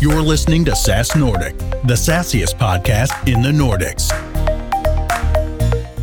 You're listening to SaaS Nordic, the sassiest podcast in the Nordics.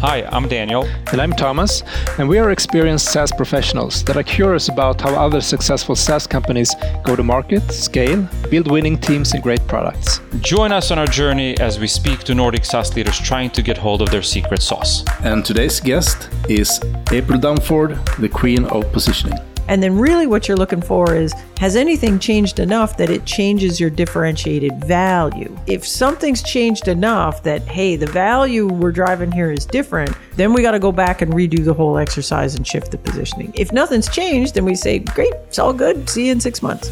Hi, I'm Daniel. And I'm Thomas, and we are experienced SaaS professionals that are curious about how other successful SaaS companies go to market, scale, build winning teams, and great products. Join us on our journey as we speak to Nordic SaaS leaders trying to get hold of their secret sauce. And today's guest is April Dunford, the queen of positioning. And then, really, what you're looking for is has anything changed enough that it changes your differentiated value? If something's changed enough that, hey, the value we're driving here is different, then we got to go back and redo the whole exercise and shift the positioning. If nothing's changed, then we say, great, it's all good. See you in six months.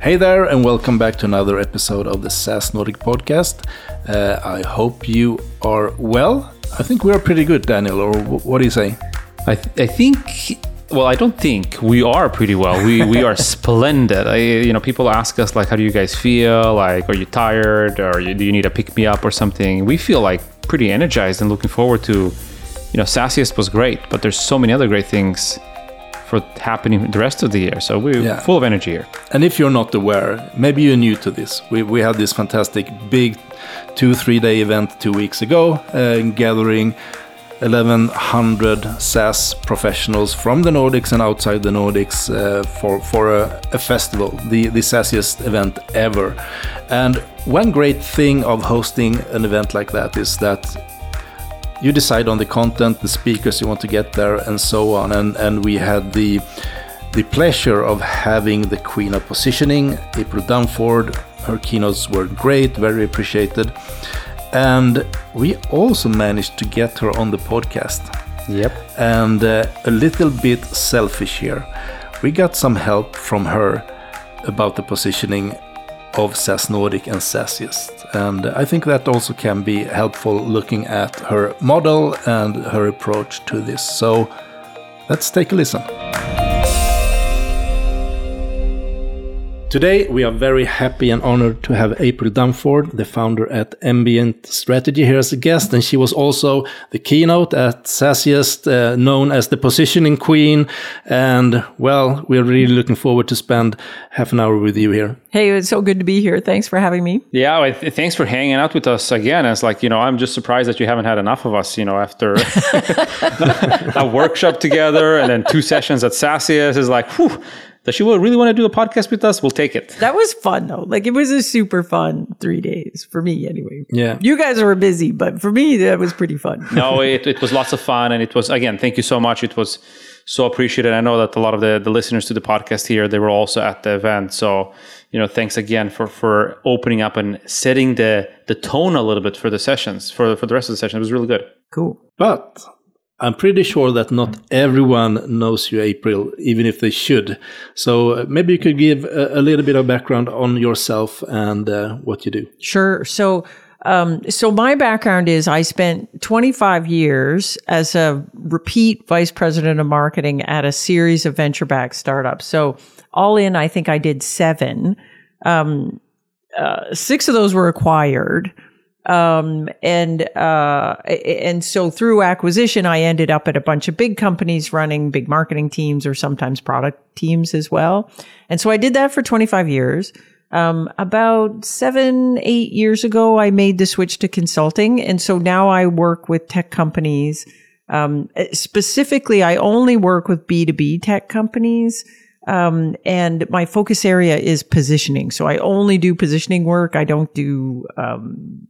Hey there, and welcome back to another episode of the SaaS Nordic podcast. Uh, I hope you are well I think we are pretty good, Daniel. Or what do you say? I, th- I think. Well, I don't think we are pretty well. We we are splendid. I, you know, people ask us like, "How do you guys feel? Like, are you tired, or you, do you need a pick me up or something?" We feel like pretty energized and looking forward to. You know, SaaSiest was great, but there's so many other great things for happening the rest of the year. So we're yeah. full of energy here. And if you're not aware, maybe you're new to this. We we had this fantastic big two, three day event two weeks ago, uh, gathering 1100 SaaS professionals from the Nordics and outside the Nordics uh, for, for a, a, festival, the, the SaaSiest event ever. And one great thing of hosting an event like that is that you decide on the content, the speakers you want to get there, and so on. And, and we had the the pleasure of having the Queen of Positioning, April Dunford, her keynotes were great, very appreciated. And we also managed to get her on the podcast. Yep. And uh, a little bit selfish here. We got some help from her about the positioning of SaaS Nordic and SaaSiest. And I think that also can be helpful looking at her model and her approach to this. So let's take a listen. Today, we are very happy and honored to have April Dunford, the founder at Ambient Strategy, here as a guest. And she was also the keynote at SaaSiest, uh, known as the positioning queen. And well, we're really looking forward to spend half an hour with you here. Hey, it's so good to be here. Thanks for having me. Yeah, well, th- thanks for hanging out with us again. It's like, you know, I'm just surprised that you haven't had enough of us, you know, after a workshop together and then two sessions at SaaSiest is like, whew does she really want to do a podcast with us? We'll take it. That was fun though. Like it was a super fun three days for me anyway. Yeah. You guys were busy, but for me that was pretty fun. no, it, it was lots of fun and it was again, thank you so much. It was so appreciated. I know that a lot of the, the listeners to the podcast here, they were also at the event. So, you know, thanks again for for opening up and setting the the tone a little bit for the sessions, for for the rest of the session. It was really good. Cool. But I'm pretty sure that not everyone knows you, April, even if they should. So uh, maybe you could give a, a, little bit of background on yourself and uh, what you do. Sure. So, um, so my background is I spent 25 years as a repeat vice president of marketing at a series of venture-backed startups. So, all in, I think I did seven. Um, uh, six of those were acquired. Um, and, uh, and so through acquisition, I ended up at a bunch of big companies running big marketing teams or sometimes product teams as well. And so I did that for 25 years. Um, about seven, eight years ago, I made the switch to consulting. And so now I work with tech companies. Um, specifically, I only work with B2B tech companies. Um, and my focus area is positioning. So I only do positioning work. I don't do, um,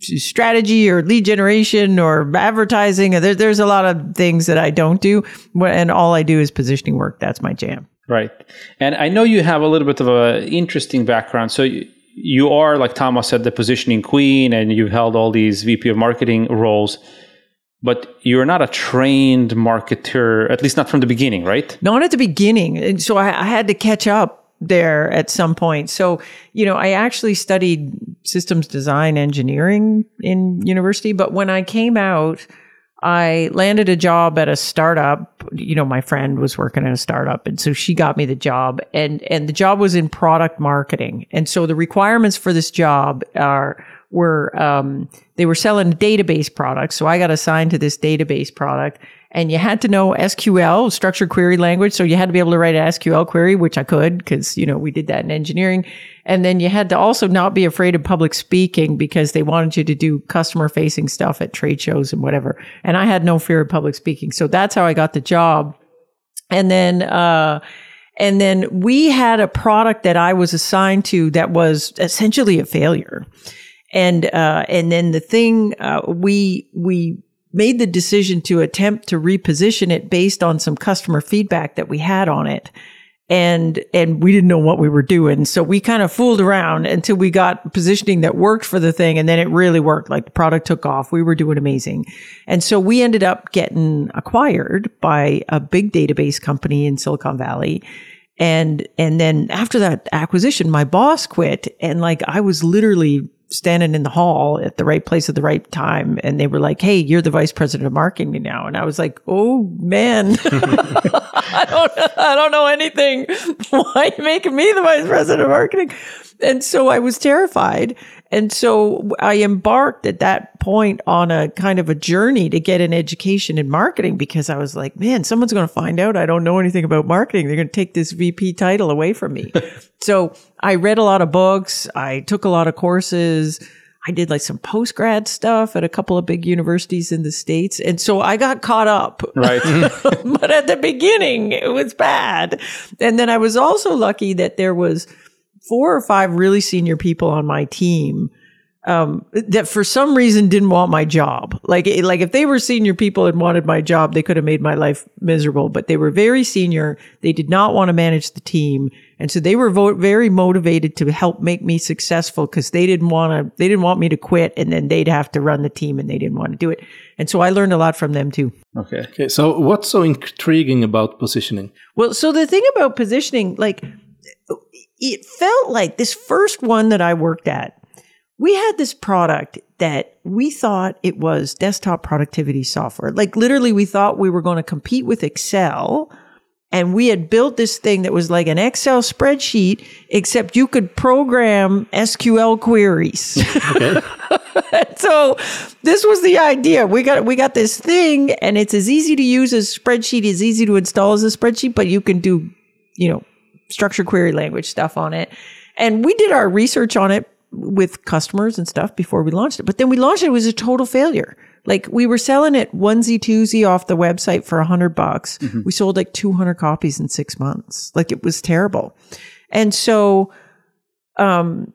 strategy or lead generation or advertising. There, there's a lot of things that I don't do, and all I do is positioning work. That's my jam. Right, and I know you have a little bit of an interesting background. So you, you are, like Thomas said, the positioning queen, and you've held all these VP of marketing roles. But you're not a trained marketer, at least not from the beginning, right? Not at the beginning. And so I, I had to catch up there at some point. So, you know, I actually studied systems design engineering in university, but when I came out, I landed a job at a startup. You know, my friend was working at a startup and so she got me the job and and the job was in product marketing. And so the requirements for this job are were um, they were selling database products. So I got assigned to this database product and you had to know SQL, structured query language. So you had to be able to write an SQL query, which I could because, you know, we did that in engineering. And then you had to also not be afraid of public speaking because they wanted you to do customer facing stuff at trade shows and whatever. And I had no fear of public speaking. So that's how I got the job. And then, uh, and then we had a product that I was assigned to that was essentially a failure. And, uh, and then the thing, uh, we, we made the decision to attempt to reposition it based on some customer feedback that we had on it. And, and we didn't know what we were doing. So we kind of fooled around until we got positioning that worked for the thing. And then it really worked. Like the product took off. We were doing amazing. And so we ended up getting acquired by a big database company in Silicon Valley. And, and then after that acquisition, my boss quit and like I was literally standing in the hall at the right place at the right time and they were like hey you're the vice president of marketing now. And i was like oh man. I don't i don't know anything. Why are you making me the vice president of marketing? And so i was terrified and so I embarked at that point on a kind of a journey to get an education in marketing because I was like, man, someone's going to find out I don't know anything about marketing. They're going to take this VP title away from me. so I read a lot of books. I took a lot of courses. I did like some post grad stuff at a couple of big universities in the States. And so I got caught up. Right. but at the beginning, it was bad. And then I was also lucky that there was four or five really senior people on my team um, that for some reason didn't want my job. Like, like if they were senior people and wanted my job, they could have made my life miserable. But they were very senior. They did not want to manage the team, and so they were vo- very motivated to help make me successful because they didn't want to. They didn't want me to quit, and then they'd have to run the team, and they didn't want to do it. And so I learned a lot from them too. Okay. Okay, so what's so intriguing about positioning? Well, so the thing about positioning, like it felt like this first one that I worked at, we had this product that we thought it was desktop productivity software. Like literally we thought we were going to compete with Excel and we had built this thing that was like an Excel spreadsheet, except you could program SQL queries. so this was the idea. We got we got this thing, and it's as easy to use as spreadsheet, as easy to install as a spreadsheet, but you can do, you know, structured query language stuff on it. And we did our research on it with customers and stuff before we launched it. But then we launched it, it was a total failure. Like we were selling it onesie twosie off the website for a hundred bucks. Mm-hmm. We sold like 200 copies in six months. Like it was terrible. And so, um,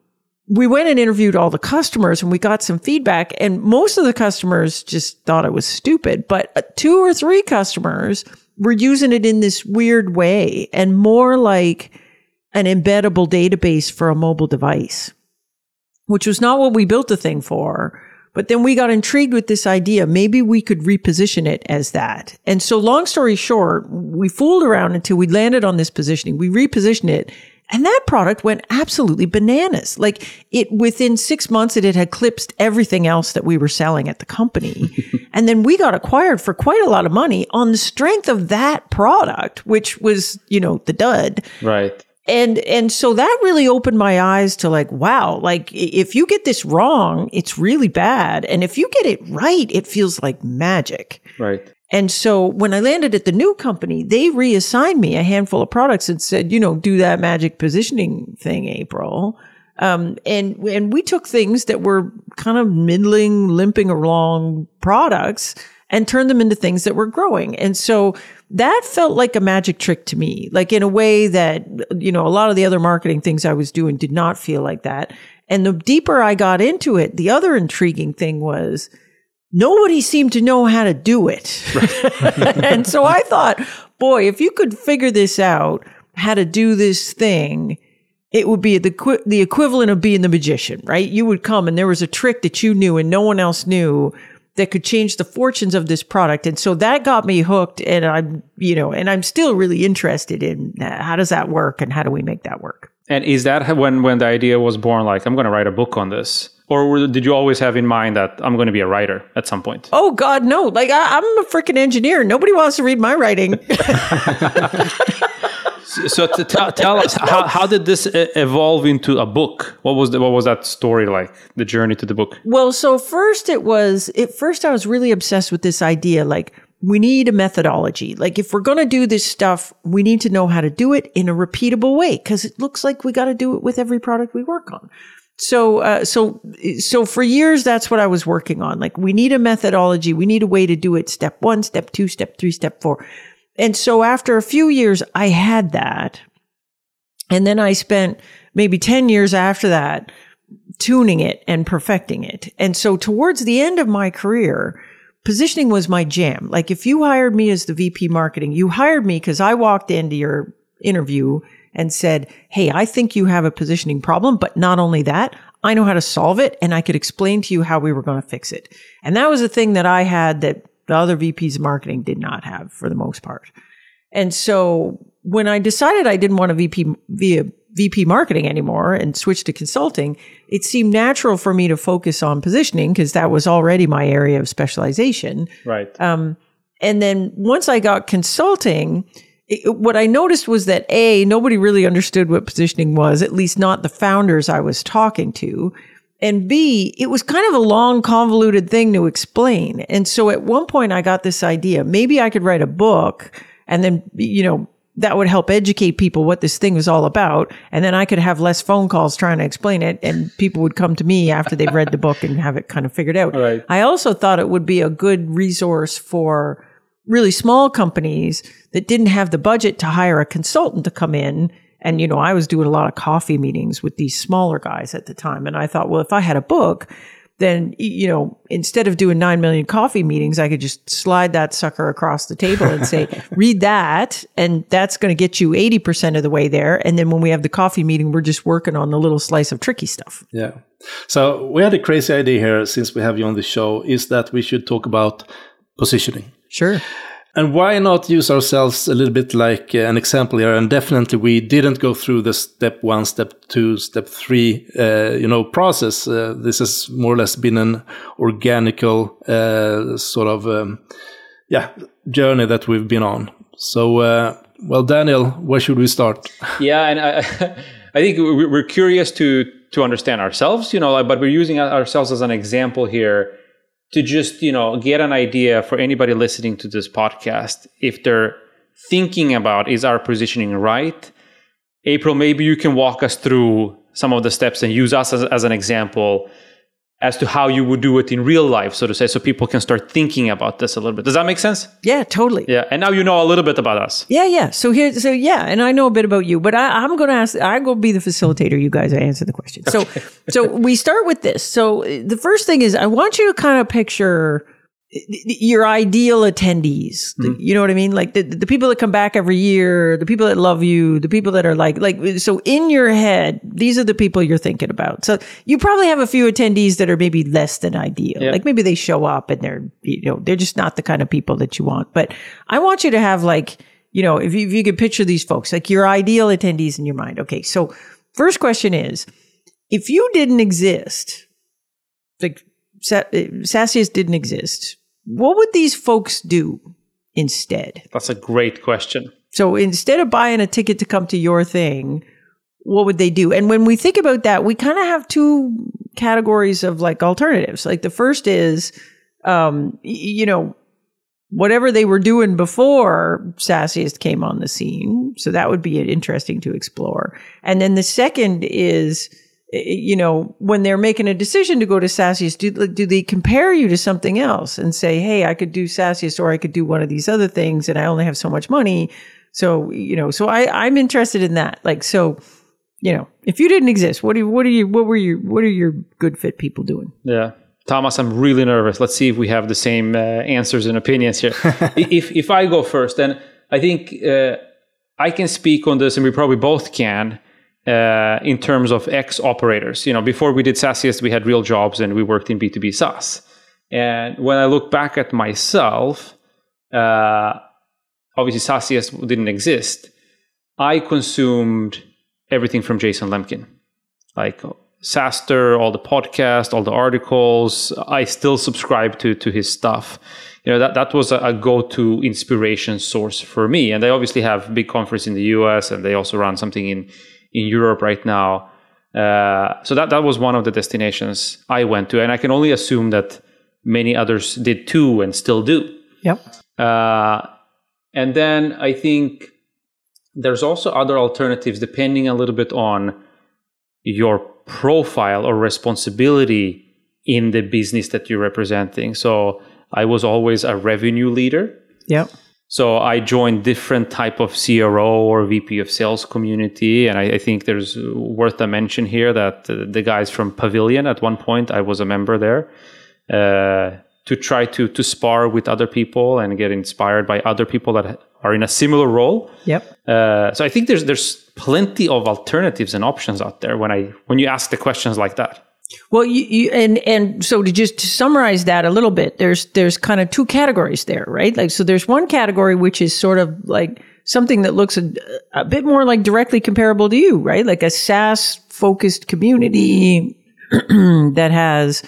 we went and interviewed all the customers and we got some feedback and most of the customers just thought it was stupid, but uh, two or three customers were using it in this weird way and more like an embeddable database for a mobile device, which was not what we built the thing for. But then we got intrigued with this idea. Maybe we could reposition it as that. And so long story short, we fooled around until we landed on this positioning. We repositioned it and that product went absolutely bananas. Like it within six months, it had eclipsed everything else that we were selling at the company. and then we got acquired for quite a lot of money on the strength of that product, which was, you know, the dud. Right. And and so that really opened my eyes to like, wow, like if you get this wrong, it's really bad. And if you get it right, it feels like magic. Right. And so when I landed at the new company, they reassigned me a handful of products and said, you know, do that magic positioning thing, April. Um, and, and we took things that were kind of middling, limping along products and turned them into things that were growing. And so that felt like a magic trick to me, like in a way that, you know, a lot of the other marketing things I was doing did not feel like that. And the deeper I got into it, the other intriguing thing was, nobody seemed to know how to do it. Right. and so I thought, boy, if you could figure this out, how to do this thing, it would be the the equivalent of being the magician, right? You would come and there was a trick that you knew and no one else knew that could change the fortunes of this product. And so that got me hooked and I'm, you know, and I'm still really interested in how does that work and how do we make that work? And is that when when the idea was born like I'm going to write a book on this? Or did you always have in mind that I'm going to be a writer at some point? Oh God, no! Like I, am a freaking engineer. Nobody wants to read my writing. so t- t- tell us how, how did this evolve into a book? What was the, what was that story like? The journey to the book. Well, so first it was at first I was really obsessed with this idea, like we need a methodology. Like if we're going to do this stuff, we need to know how to do it in a repeatable way because it looks like we got to do it with every product we work on. So, uh, so, so for years, that's what I was working on. Like we need a methodology. We need a way to do it. Step one, step two, step three, step four. And so after a few years, I had that. And then I spent maybe 10 years after that tuning it and perfecting it. And so towards the end of my career, positioning was my jam. Like if you hired me as the VP marketing, you hired me because I walked into your interview and said, Hey, I think you have a positioning problem, but not only that, I know how to solve it and I could explain to you how we were going to fix it. And that was a thing that I had that the other VPs of marketing did not have for the most part. And so when I decided I didn't want to VP via VP marketing anymore and switched to consulting, it seemed natural for me to focus on positioning because that was already my area of specialization. Right. Um, and then once I got consulting, it, what I noticed was that A, nobody really understood what positioning was, at least not the founders I was talking to. And B, it was kind of a long, convoluted thing to explain. And so at one point I got this idea, maybe I could write a book and then, you know, that would help educate people what this thing was all about. And then I could have less phone calls trying to explain it and people would come to me after they've read the book and have it kind of figured out. Right. I also thought it would be a good resource for really small companies that didn't have the budget to hire a consultant to come in. And, you know, I was doing a lot of coffee meetings with these smaller guys at the time. And I thought, well, if I had a book, then, you know, instead of doing 9 million coffee meetings, I could just slide that sucker across the table and say, read that. And that's going to get you 80% of the way there. And then when we have the coffee meeting, we're just working on the little slice of tricky stuff. Yeah. So we had a crazy idea here since we have you on the show is that we should talk about positioning. Sure. And why not use ourselves a little bit like uh, an example here? And definitely, we didn't go through the step one, step two, step three, uh, you know, process. Uh, this has more or less been an organical uh, sort of, um, yeah, journey that we've been on. So, uh, well, Daniel, where should we start? Yeah, and I, I think we're curious to to understand ourselves, you know, but we're using ourselves as an example here to just, you know, get an idea for anybody listening to this podcast if they're thinking about is our positioning right? April, maybe you can walk us through some of the steps and use us as, as an example as to how you would do it in real life, so to say, so people can start thinking about this a little bit. Does that make sense? Yeah, totally. Yeah, and now you know a little bit about us. Yeah, yeah. So here, so yeah, and I know a bit about you, but I, am going to ask. I go be the facilitator. You guys answer the question. So, so we start with this. So the first thing is, I want you to kind of picture your ideal attendees. Mm-hmm. You know what I mean? Like the, the people that come back every year, the people that love you, the people that are like, like, so in your head, these are the people you're thinking about. So you probably have a few attendees that are maybe less than ideal. Yeah. Like maybe they show up and they're, you know, they're just not the kind of people that you want. But I want you to have like, you know, if you, if you could picture these folks, like your ideal attendees in your mind. Okay. So first question is, if you didn't exist, like SaaSiest didn't exist, what would these folks do instead? That's a great question. So instead of buying a ticket to come to your thing, what would they do? And when we think about that, we kind of have two categories of like alternatives. Like the first is, um, you know, whatever they were doing before SaaSiest came on the scene. So that would be interesting to explore. And then the second is, you know, when they're making a decision to go to SaaSiest, do, do they compare you to something else and say, Hey, I could do SaaSiest or I could do one of these other things and I only have so much money. So, you know, so I, I'm interested in that. Like, so, you know, if you didn't exist, what do you, what are you, what were you, what are your good fit people doing? Yeah. Thomas, I'm really nervous. Let's see if we have the same uh, answers and opinions here. if, if I go first, then I think uh, I can speak on this and we probably both can uh, in terms of ex operators. You know, before we did SaaSiest, we had real jobs and we worked in B2B SaaS. And when I look back at myself, uh, obviously SaaSiest didn't exist. I consumed everything from Jason Lemkin, like SaaStr, all the podcasts, all the articles. I still subscribe to to his stuff. You know that that was a, a go to inspiration source for me. And they obviously have big conference in the US, and they also run something in in Europe right now. Uh, so that that was one of the destinations I went to, and I can only assume that many others did too and still do. Yep. Uh, and then I think there's also other alternatives depending a little bit on your profile or responsibility in the business that you're representing. So I was always a revenue leader. Yep. So I joined different type of CRO or VP of sales community, and I, I think there's worth a mention here that uh, the guys from Pavilion at one point I was a member there uh, to try to to spar with other people and get inspired by other people that are in a similar role. Yep. Uh, so I think there's there's plenty of alternatives and options out there when I when you ask the questions like that. Well, you, you and and so to just summarize that a little bit, there's there's kind of two categories there, right? Like so, there's one category which is sort of like something that looks a, a bit more like directly comparable to you, right? Like a SaaS focused community that has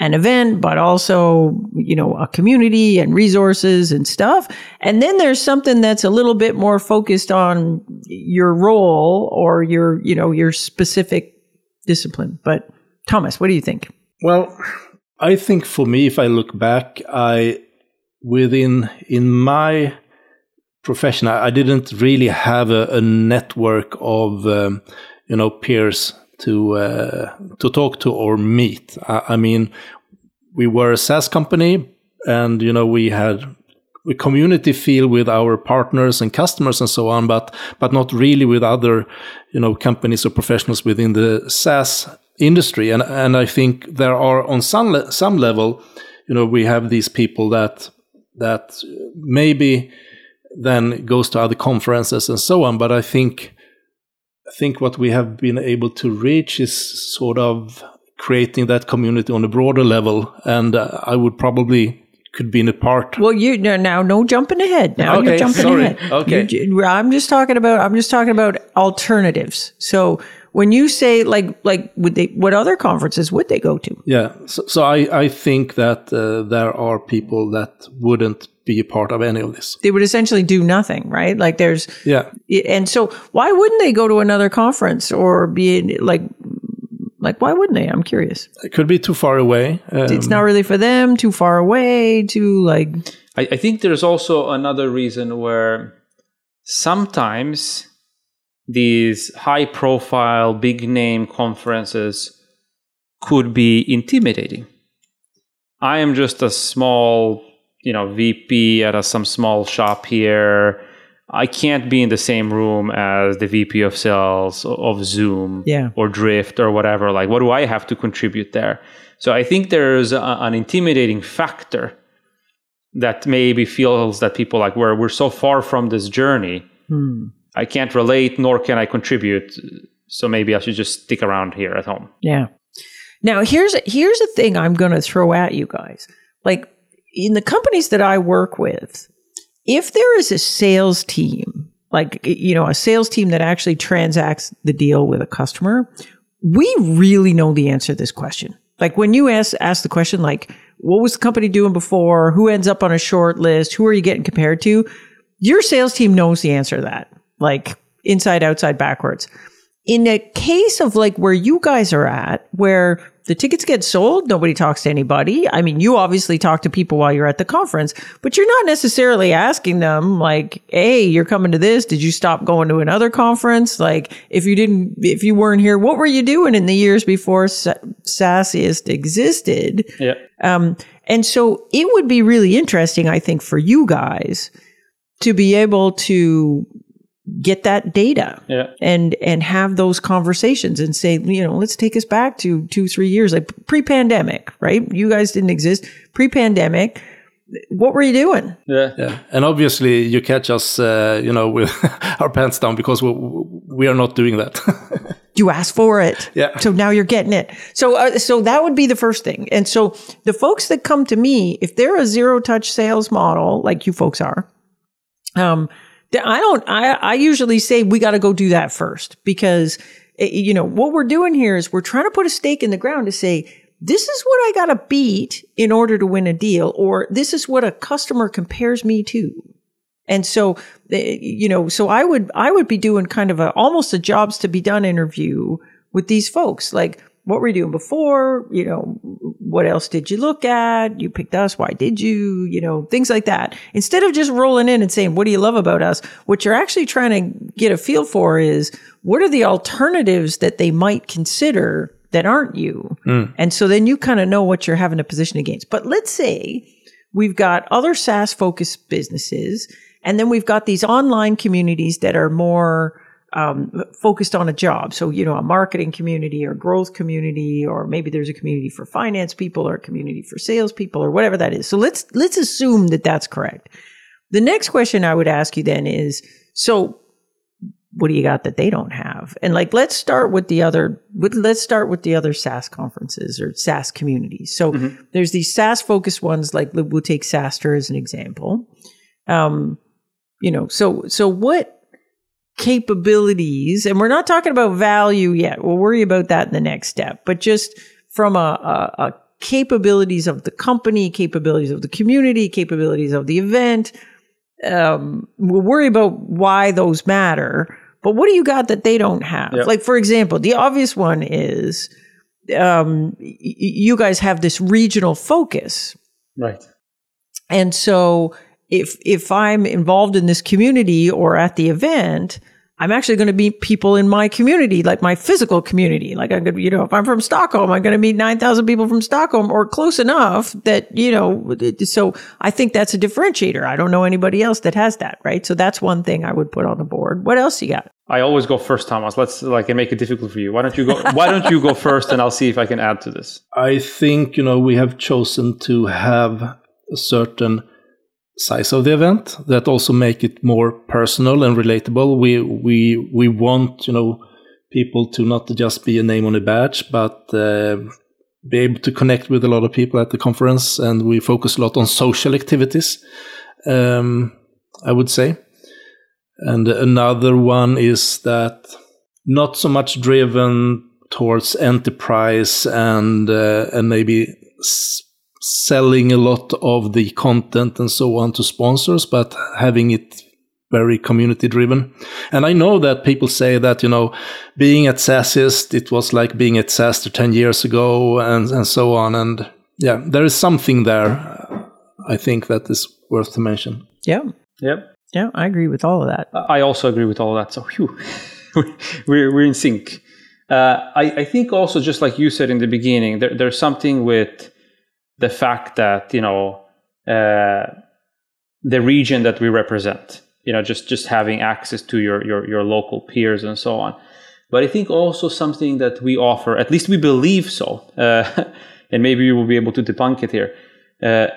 an event, but also, you know, a community and resources and stuff. And then there's something that's a little bit more focused on your role or your, you know, your specific discipline. But Thomas, what do you think? Well, I think for me, if I look back, I within in my profession, I, I didn't really have a, a network of um, you know peers to uh, to talk to or meet. I, I, mean, we were a SaaS company, and you know we had a community feel with our partners and customers and so on, but but not really with other you know companies or professionals within the SaaS industry. And and I think there are on some le- some level, you know, we have these people that that maybe then goes to other conferences and so on. But I think I think what we have been able to reach is sort of creating that community on a broader level, and uh, I would probably could be in a part. Well, you now no jumping ahead. Now Okay, you're jumping sorry. ahead. Okay. You- I'm just talking about I'm just talking about alternatives. So when you say like like would they what other conferences would they go to? Yeah, so, so I, I think that uh, there are people that wouldn't be a part of any of this. They would essentially do nothing, right? Like there's Yeah, and so why wouldn't they go to another conference or be in, like like why wouldn't they? I'm curious. it could be too far away. Um, It's not really for them. Too far away. Too like I, I think there's also another reason where sometimes these high profile, big name conferences could be intimidating. I am just a small, you know, VP at a, some small shop here. I can't be in the same room as the VP of sales of Zoom Yeah. or Drift or whatever. Like, what do I have to contribute there? So I think there's a, an intimidating factor that maybe feels that people like where we're so far from this journey hmm. I can't relate nor can i contribute so maybe i should just stick around here at home Yeah. Now here's here's a thing I'm going to throw at you guys. Like in the companies that I work with, if there is a sales team, like you know, a sales team that actually transacts the deal with a customer, we really know the answer to this question. Like when you ask ask the question like what was the company doing before? Who ends up on a short list? Who are you getting compared to? Your sales team knows the answer to that. Like inside, outside, backwards in a case of like where you guys are at, where the tickets get sold, nobody talks to anybody. I mean, you obviously talk to people while you're at the conference, but you're not necessarily asking them like, Hey, you're coming to this. Did you stop going to another conference? Like, if you didn't, if you weren't here, what were you doing in the years before Sa- SaaSiest existed? yeah Um, and so it would be really interesting, I think, for you guys to be able to get that data yeah and and have those conversations and say, you know, let's take us back to two, three years, like pre-pandemic, right? You guys didn't exist pre-pandemic. What were you doing? yeah yeah, and obviously you catch us, uh, you know, with our pants down because we, we are not doing that. You asked for it. Yeah. So now you're getting it. So, uh, so that would be the first thing. And so the folks that come to me, if they're a zero touch sales model, like you folks are, um, th- I don't, I, I usually say we got to go do that first because, eh, you know, what we're doing here is we're trying to put a stake in the ground to say, this is what I got to beat in order to win a deal, or this is what a customer compares me to. And so, eh, you know, so I would, I would be doing kind of a, almost a jobs to be done interview with these folks. Like, what were you doing before? You know, what else did you look at? You picked us. Why did you? You know, things like that. Instead of just rolling in and saying, what do you love about us? What you're actually trying to get a feel for is what are the alternatives that they might consider that aren't you? Hmm. And so then you kind of know what you're having to position against. But let's say we've got other SaaS focused businesses, and then we've got these online communities that are more um, focused on a job. So, you know, a marketing community or growth community, or maybe there's a community for finance people or a community for salespeople or whatever that is. So let's, let's assume that that's correct. The next question I would ask you then is, so what do you got that they don't have? And like, let's start with the other, with, let's start with the other SaaS conferences or SaaS communities. So there's these SaaS focused ones, like we'll take SaaStr as an example. Um, you know, so, so what capabilities, and we're not talking about value yet. We'll worry about that in the next step, but just from a, a, a capabilities of the company, capabilities of the community, capabilities of the event, um, we'll worry about why those matter. But what do you got that they don't have? Yep. Like, for example, the obvious one is um, y- you guys have this regional focus. Right. And so if if I'm involved in this community or at the event, I'm actually going to meet people in my community, like my physical community. Like I'm going to, you know, if I'm from Stockholm, I'm going to meet 9,000 people from Stockholm or close enough that, you know, so I think that's a differentiator. I don't know anybody else that has that, right? So that's one thing I would put on the board. What else you got? I always go first, Thomas. Let's like and make it difficult for you. Why don't you go? why don't you go first, and I'll see if I can add to this. I think you know we have chosen to have a certain size of the event that also make it more personal and relatable. We we we want you know people to not just be a name on a badge, but uh, be able to connect with a lot of people at the conference, and we focus a lot on social activities. Um, I would say, and another one is that not so much driven towards enterprise and uh, and maybe selling a lot of the content and so on to sponsors, but having it very community driven. And I know that people say that, you know, being at SaaSiest, it was like being at SaaStr 10 years ago and, and so on. And yeah, there is something there, I think, that is worth to mention. Yeah. Yeah. Yeah. I agree with all of that. I also agree with all of that. So phew, we're we're in sync. Uh, I, I think also just like you said in the beginning, there, there's something with the fact that you know uh, the region that we represent. You know, just just having access to your your your local peers and so on. But I think also something that we offer, at least we believe so, uh, and maybe you will be able to debunk it here. Uh,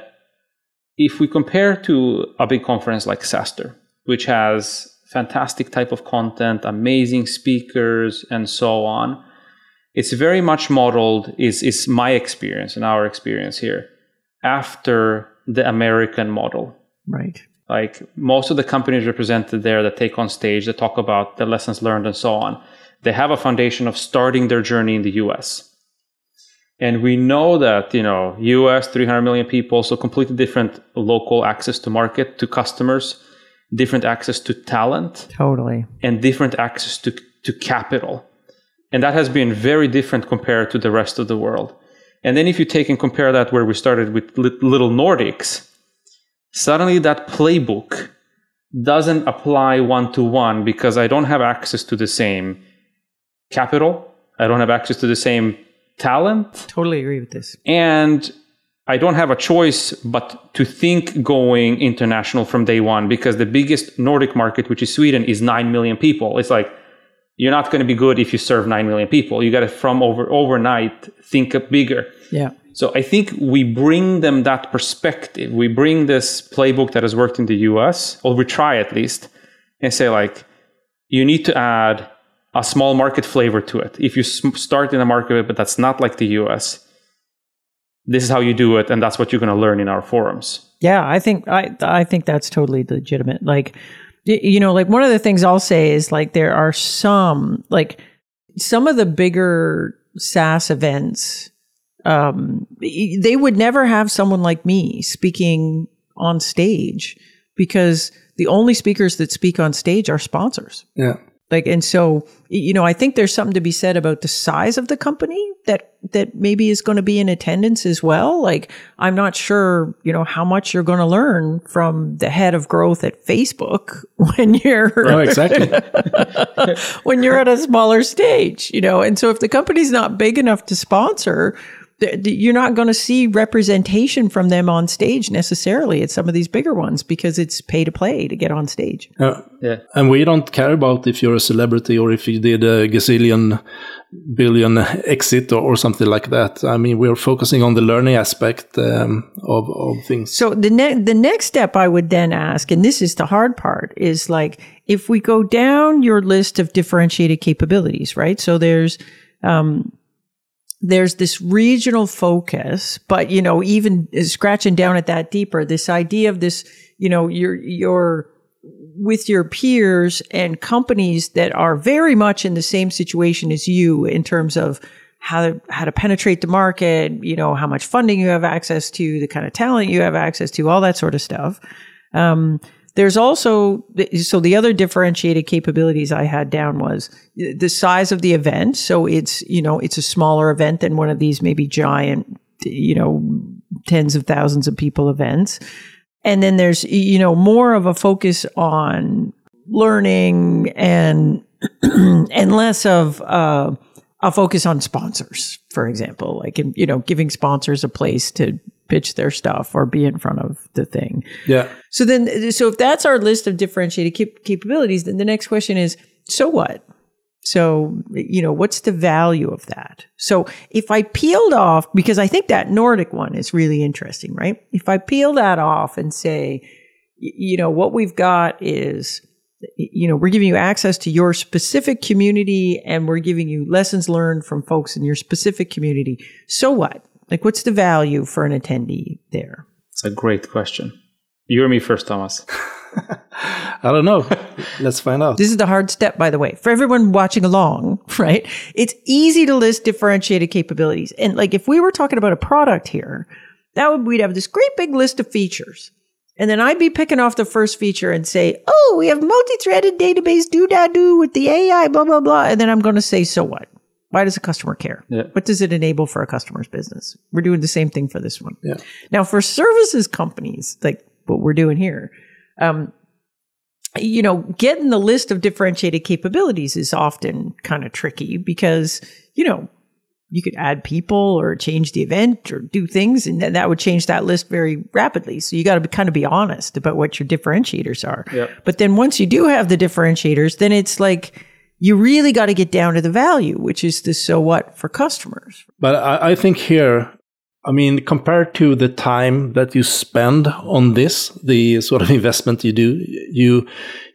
if we compare to a big conference like SaaStr, which has fantastic type of content, amazing speakers, and so on, it's very much modeled, is, is my experience and our experience here, after the American model. Right. Like most of the companies represented there that take on stage, that talk about the lessons learned and so on, they have a foundation of starting their journey in the US. And we know that, you know, US, 300 million people, so completely different local access to market, to customers, different access to talent, Totally. and different access to, to capital. And that has been very different compared to the rest of the world. And then if you take and compare that where we started with Little Nordics, suddenly that playbook doesn't apply one to one because I don't have access to the same capital, I don't have access to the same talent, Totally agree with this. and I don't have a choice but to think going international from day one because the biggest Nordic market, which is Sweden, is 9 million people. It's like, you're not going to be good if you serve 9 million people. You got to, from over overnight, think up bigger. Yeah. So I think we bring them that perspective. We bring this playbook that has worked in the US, or we try at least, and say, like, you need to add a small market flavor to it. If you start in a market, but that's not like the US, this is how you do it, and that's what you're going to learn in our forums. Yeah, I think I I think that's totally legitimate. Like you know, like one of the things I'll say is like there are some like some of the bigger SaaS events um they would never have someone like me speaking on stage because the only speakers that speak on stage are sponsors. Yeah. Like, and so, you know, I think there's something to be said about the size of the company that that maybe is going to be in attendance as well. Like I'm not sure, you know, how much you're going to learn from the head of growth at Facebook when you're Oh, exactly. when you're at a smaller stage, you know. And so if the company's not big enough to sponsor, you're not going to see representation from them on stage necessarily at some of these bigger ones because it's pay to play to get on stage. Yeah. Yeah. And we don't care about if you're a celebrity or if you did a gazillion billion exit or, or something like that. I mean, we're focusing on the learning aspect um, of, of things. So the ne- the next step I would then ask, and this is the hard part, is like if we go down your list of differentiated capabilities, right? So there's um, there's this regional focus, but you know, even scratching down at that deeper, this idea of this, you know, you're you're with your peers and companies that are very much in the same situation as you in terms of how to, how to penetrate the market, you know, how much funding you have access to, the kind of talent you have access to, all that sort of stuff. Um, there's also, so the other differentiated capabilities I had down was the size of the event. So it's, you know, it's a smaller event than one of these maybe giant, you know, tens of thousands of people events. And then there's, you know, more of a focus on learning and, and less of, uh, a focus on sponsors, for example, like, you know, giving sponsors a place to pitch their stuff or be in front of the thing. Yeah. So then, so if that's our list of differentiated cap- capabilities, then the next question is, so what? So, you know, what's the value of that? So if I peeled off, because I think that Nordic one is really interesting, right? If I peel that off and say, you know, what we've got is, you know, we're giving you access to your specific community and we're giving you lessons learned from folks in your specific community. So what? Like, what's the value for an attendee there? It's a great question. You or me first, Thomas? I don't know. Let's find out. This is the hard step, by the way, for everyone watching along, right? It's easy to list differentiated capabilities. And like, if we were talking about a product here, that would, we'd have this great big list of features. And then I'd be picking off the first feature and say, oh, we have multi-threaded database do da do with the AI, blah, blah, blah. And then I'm going to say, so what? Why does a customer care? Yeah. What does it enable for a customer's business? We're doing the same thing for this one. Yeah. Now, for services companies, like what we're doing here, um, you know, getting the list of differentiated capabilities is often kind of tricky because, you know, you could add people or change the event or do things and that would change that list very rapidly. So you got to be, kind of be honest about what your differentiators are. Yep. But then once you do have the differentiators, then it's like you really got to get down to the value, which is the so what for customers. But I, I think here, I mean, compared to the time that you spend on this, the sort of investment you do, you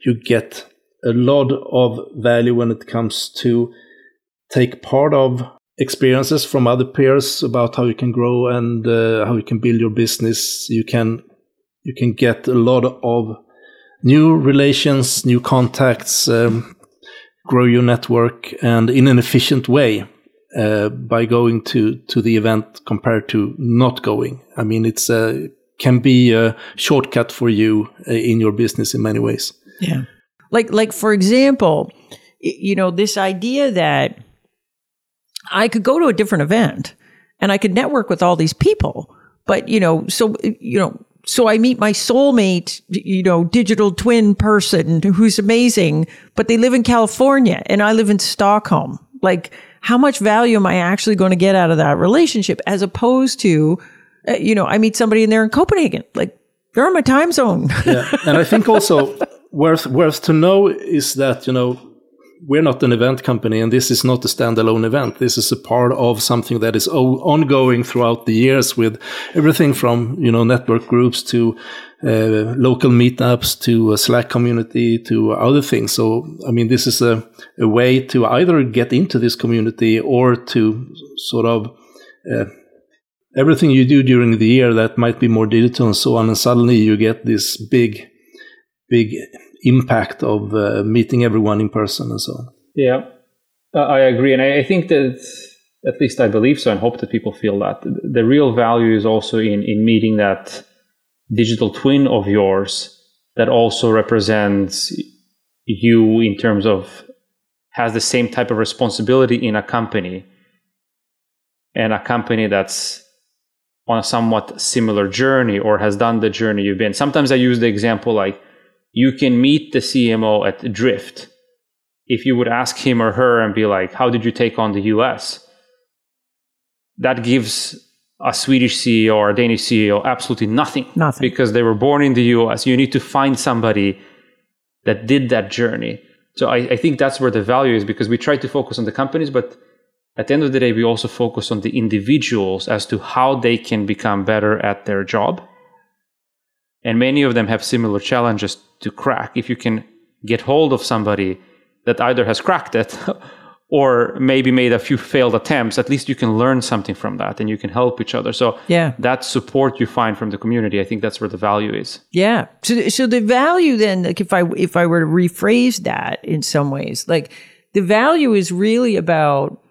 you get a lot of value when it comes to take part of experiences from other peers about how you can grow and uh, how you can build your business. You can you can get a lot of new relations, new contacts, um, grow your network, and in an efficient way uh, by going to to the event compared to not going. I mean, it's a can be a shortcut for you uh, in your business in many ways. Yeah. Like, like for example, you know, this idea that I could go to a different event and I could network with all these people, but you know, so you know, so I meet my soulmate, you know, digital twin person who's amazing, but they live in California and I live in Stockholm. Like, how much value am I actually going to get out of that relationship as opposed to, uh, you know, I meet somebody and they're in Copenhagen. Like, they're in my time zone. yeah, and I think also worth worth to know is that you know we're not an event company, and this is not a standalone event. This is a part of something that is ongoing throughout the years, with everything from you know network groups to uh, local meetups to a Slack community to other things. So I mean, this is a, a way to either get into this community or to sort of uh, everything you do during the year that might be more digital and so on, and suddenly you get this big, big impact of uh, meeting everyone in person and so on. Yeah, I agree, and I think that at least I believe so, and hope that people feel that the real value is also in in meeting that digital twin of yours that also represents you in terms of has the same type of responsibility in a company and a company that's on a somewhat similar journey or has done the journey you've been. Sometimes I use the example like you can meet the CMO at Drift. If you would ask him or her and be like, How did you take on the US? That gives a Swedish CEO or a Danish CEO absolutely nothing. Nothing. Because they were born in the US. You need to find somebody that did that journey. So I, I think that's where the value is because we try to focus on the companies, but at the end of the day, we also focus on the individuals as to how they can become better at their job. And many of them have similar challenges to crack. If you can get hold of somebody that either has cracked it or maybe made a few failed attempts, at least you can learn something from that and you can help each other. So Yeah. that support you find from the community, I think that's where the value is. Yeah. So, so the value then, like if I if I were to rephrase that in some ways, like the value is really about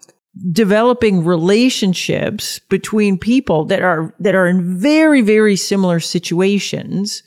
developing relationships between people that are that are in very very similar situations.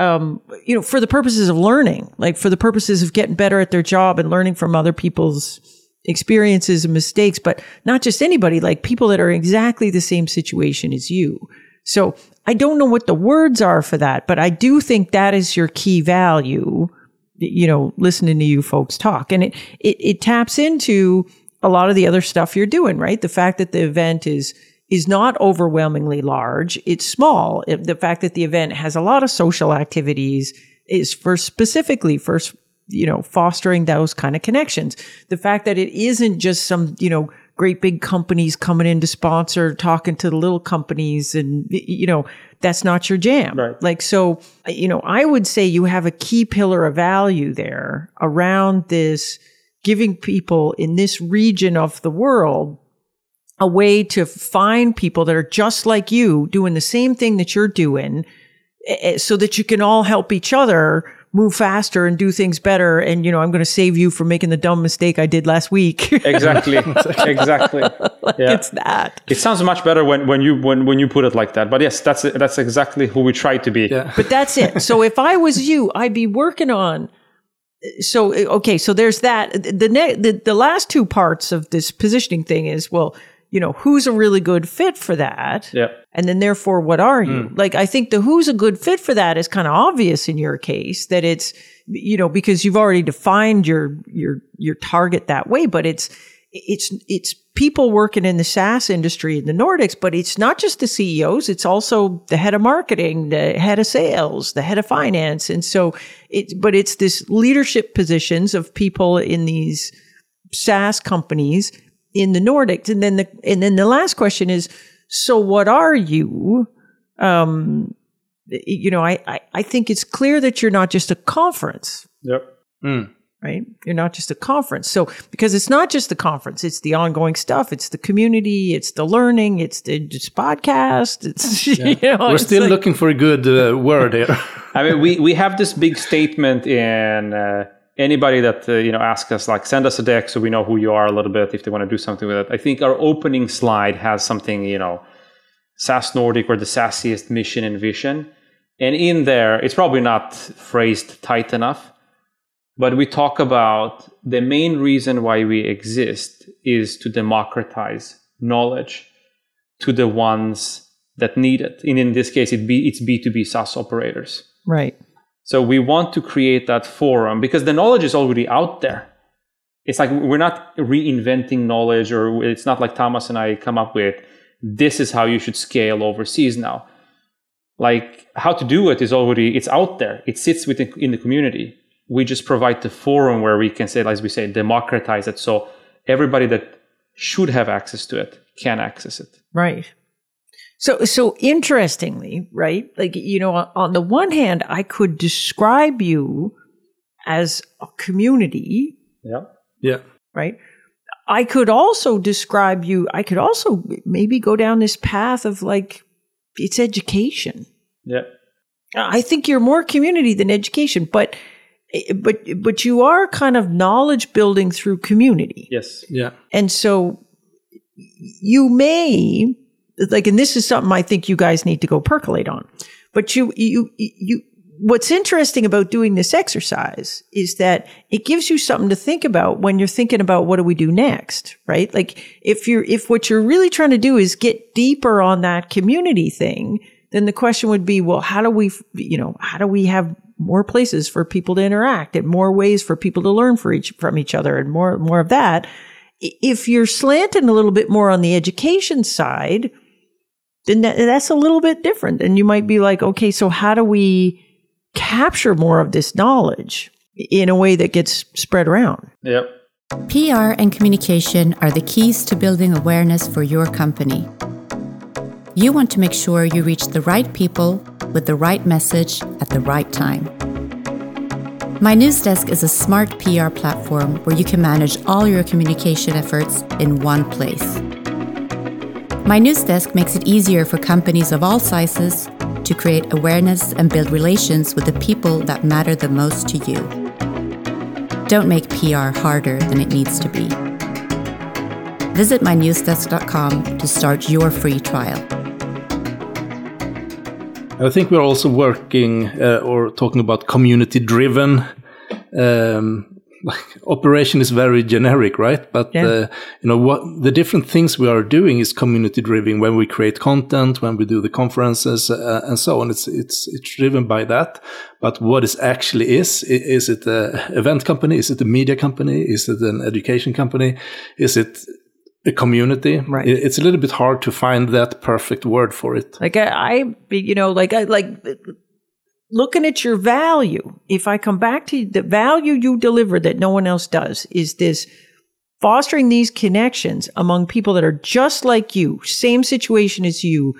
Um, you know, for the purposes of learning, like for the purposes of getting better at their job and learning from other people's experiences and mistakes, but not just anybody, like people that are exactly the same situation as you. So I don't know what the words are for that, but I do think that is your key value, you know, listening to you folks talk. And it, it, it taps into a lot of the other stuff you're doing, right? The fact that the event is, is not overwhelmingly large. It's small. It- the fact that the event has a lot of social activities is for specifically for, you know, fostering those kind of connections. The fact that it isn't just some, you know, great big companies coming in to sponsor, talking to the little companies and, you know, that's not your jam. Right. Like, so, you know, I would say you have a key pillar of value there around this giving people in this region of the world a way to find people that are just like you doing the same thing that you're doing eh, eh, so that you can all help each other move faster and do things better and you know i'm going to save you from making the dumb mistake i did last week Exactly. exactly. Yeah. it's that It sounds much better when, when you when, when you put it like that. But yes, that's that's exactly who we try to be. Yeah. but that's it so if i was you i'd be working on so okay so there's that the ne- the, the last two parts of this positioning thing is well you know who's a really good fit for that Yeah. and then therefore what are you Hmm. like i think the who's a good fit for that is kind of obvious in your case that it's you know because you've already defined your your your target that way but it's it's it's people working in the SaaS industry in the Nordics, but it's not just the CEOs, it's also the head of marketing, the head of sales, the head of finance. And so it but it's this leadership positions of people in these SaaS companies in the Nordics. And then the and then the last question is, so what are you? Um, you know, I, I, I think it's clear that you're not just a conference, Yep. right? You're not just a conference. So because it's not just the conference, it's the ongoing stuff, it's the community, it's the learning, it's the just podcast. It's you know, We're it's still like- looking for a good uh, word here. I mean, we, we have this big statement in uh, anybody that uh, you know asks us like send us a deck so we know who you are a little bit if they want to do something with it. I think our opening slide has something you know, SaaS Nordic or the SaaSiest mission and vision, and in there it's probably not phrased tight enough, but we talk about the main reason why we exist is to democratize knowledge to the ones that need it. And in this case, it be, it's B2B SaaS operators. right. So we want to create that forum because the knowledge is already out there. It's like we're not reinventing knowledge, or it's not like Thomas and I come up with this is how you should scale overseas now. Like how to do it is already it's out there. It sits within in the community. We just provide the forum where we can say, as we say, democratize it, so everybody that should have access to it can access it. Right. So, so interestingly, right? Like, you know, on- on the one hand, I could describe you as a community, Yeah. yeah. right? I could also describe you, I could also maybe go down this path of like, it's education. Yeah. I think you're more community than education, but, but, but you are kind of knowledge building through community. Yes. Yeah. And so you may like and this is something I think you guys need to go percolate on. But you you you what's interesting about doing this exercise is that it gives you something to think about when you're thinking about what do we do next, right? Like if you're, if what you're really trying to do is get deeper on that community thing, then the question would be, well, how do we, you know, how do we have more places for people to interact and more ways for people to learn for each, from each other and more, more of that? If you're slanting a little bit more on the education side, then that, that's a little bit different. And you might be like, okay, so how do we capture more of this knowledge in a way that gets spread around? Yep. PR and communication are the keys to building awareness for your company. You want to make sure you reach the right people with the right message at the right time. Mynewsdesk is a smart PR platform where you can manage all your communication efforts in one place. Mynewsdesk makes it easier for companies of all sizes to create awareness and build relations with the people that matter the most to you. Don't make PR harder than it needs to be. Visit mynewsdesk.com to start your free trial. I think we're also working uh, or talking about community driven. Um, operation is very generic, right? But Yeah. uh, you know what the different things we are doing is community driven. When we create content, when we do the conferences, uh, and so on, it's it's it's driven by that. But what it actually is is it a event company? Is it a media company? Is it an education company? Is it a community? Right. It's a little bit hard to find that perfect word for it. Like I, I you know, like I like looking at your value. If I come back to the value you deliver that no one else does is this fostering these connections among people that are just like you, same situation as you,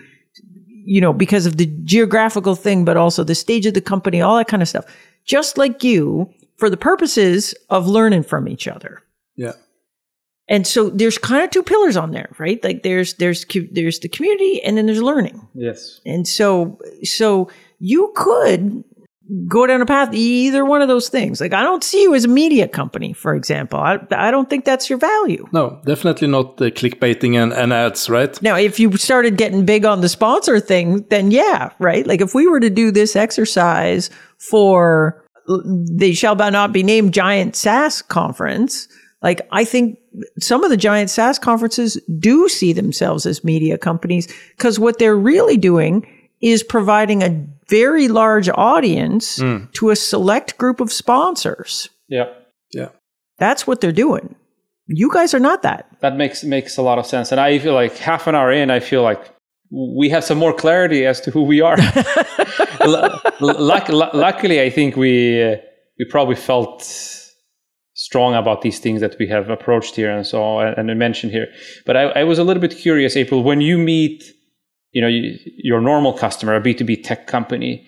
you know, because of the geographical thing, but also the stage of the company, all that kind of stuff, just like you for the purposes of learning from each other. Yeah. And so there's kind of two pillars on there, right? Like there's there's there's the community and then there's learning. Yes. And so, so you could go down a path, either one of those things. Like, I don't see you as a media company, for example. I, I don't think that's your value. No, definitely not the clickbaiting and, and ads, right? Now, if you started getting big on the sponsor thing, then yeah, right? Like, if we were to do this exercise for the shall not be named giant SaaS conference, like, I think some of the giant SaaS conferences do see themselves as media companies because what they're really doing is providing a very large audience to a select group of sponsors. Yeah. Yeah. That's what they're doing. You guys are not that. That makes makes a lot of sense. And I feel like half an hour in, I feel like we have some more clarity as to who we are. Lu- luck, lu- luckily, I think we uh, we probably felt strong about these things that we have approached here and so and, and mentioned here. But I, I was a little bit curious, April, when you meet, you know, you, your normal customer, a B two B tech company,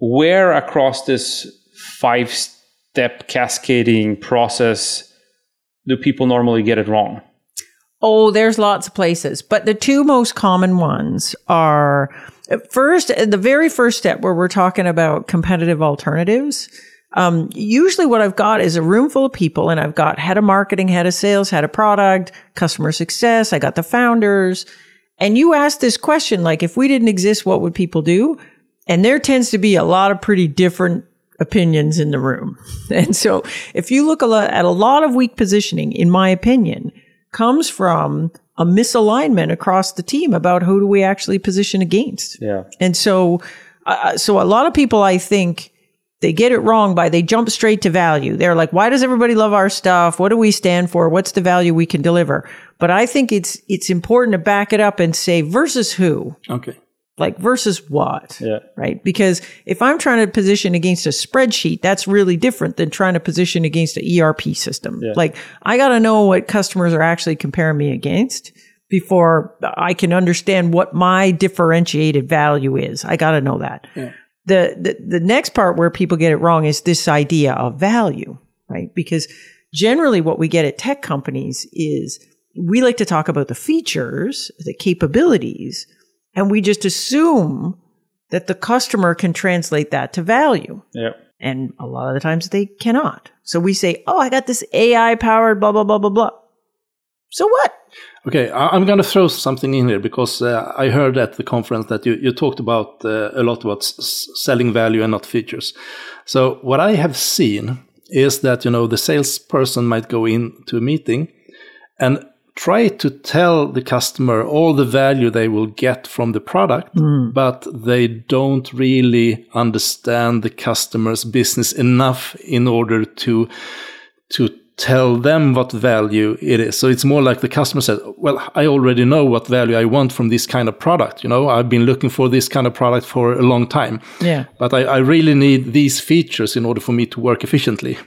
where across this five step cascading process do people normally get it wrong? Oh, there's lots of places, but the two most common ones are first, the very first step where we're talking about competitive alternatives. Um, usually what I've got is a room full of people and I've got head of marketing, head of sales, head of product, customer success. I got the founders. And you ask this question, like, if we didn't exist, what would people do? And there tends to be a lot of pretty different opinions in the room. And so if you look a lot at a lot of weak positioning, in my opinion, comes from a misalignment across the team about who do we actually position against. Yeah. And so, uh, so a lot of people, I think, they get it wrong by they jump straight to value. They're like, why does everybody love our stuff? What do we stand for? What's the value we can deliver? But I think it's it's important to back it up and say versus who, Okay. like versus what, Yeah. right? Because if I'm trying to position against a spreadsheet, that's really different than trying to position against an ERP system. Yeah. Like I got to know what customers are actually comparing me against before I can understand what my differentiated value is. I got to know that. The, the the next part where people get it wrong is this idea of value, right? Because generally what we get at tech companies is we like to talk about the features, the capabilities, and we just assume that the customer can translate that to value. Yeah. And a lot of the times they cannot. So we say, Oh, I got this AI powered blah, blah, blah, blah, blah. So what? Okay, I'm going to throw something in here because uh, I heard at the conference that you, you talked about uh, a lot about selling value and not features. So what I have seen is that you know the salesperson might go into a meeting and try to tell the customer all the value they will get from the product, but they don't really understand the customer's business enough in order to to tell them what value it is. So it's more like the customer says, well, I already know what value I want from this kind of product. You know, I've been looking for this kind of product for a long time. Yeah. But I, I really need these features in order for me to work efficiently.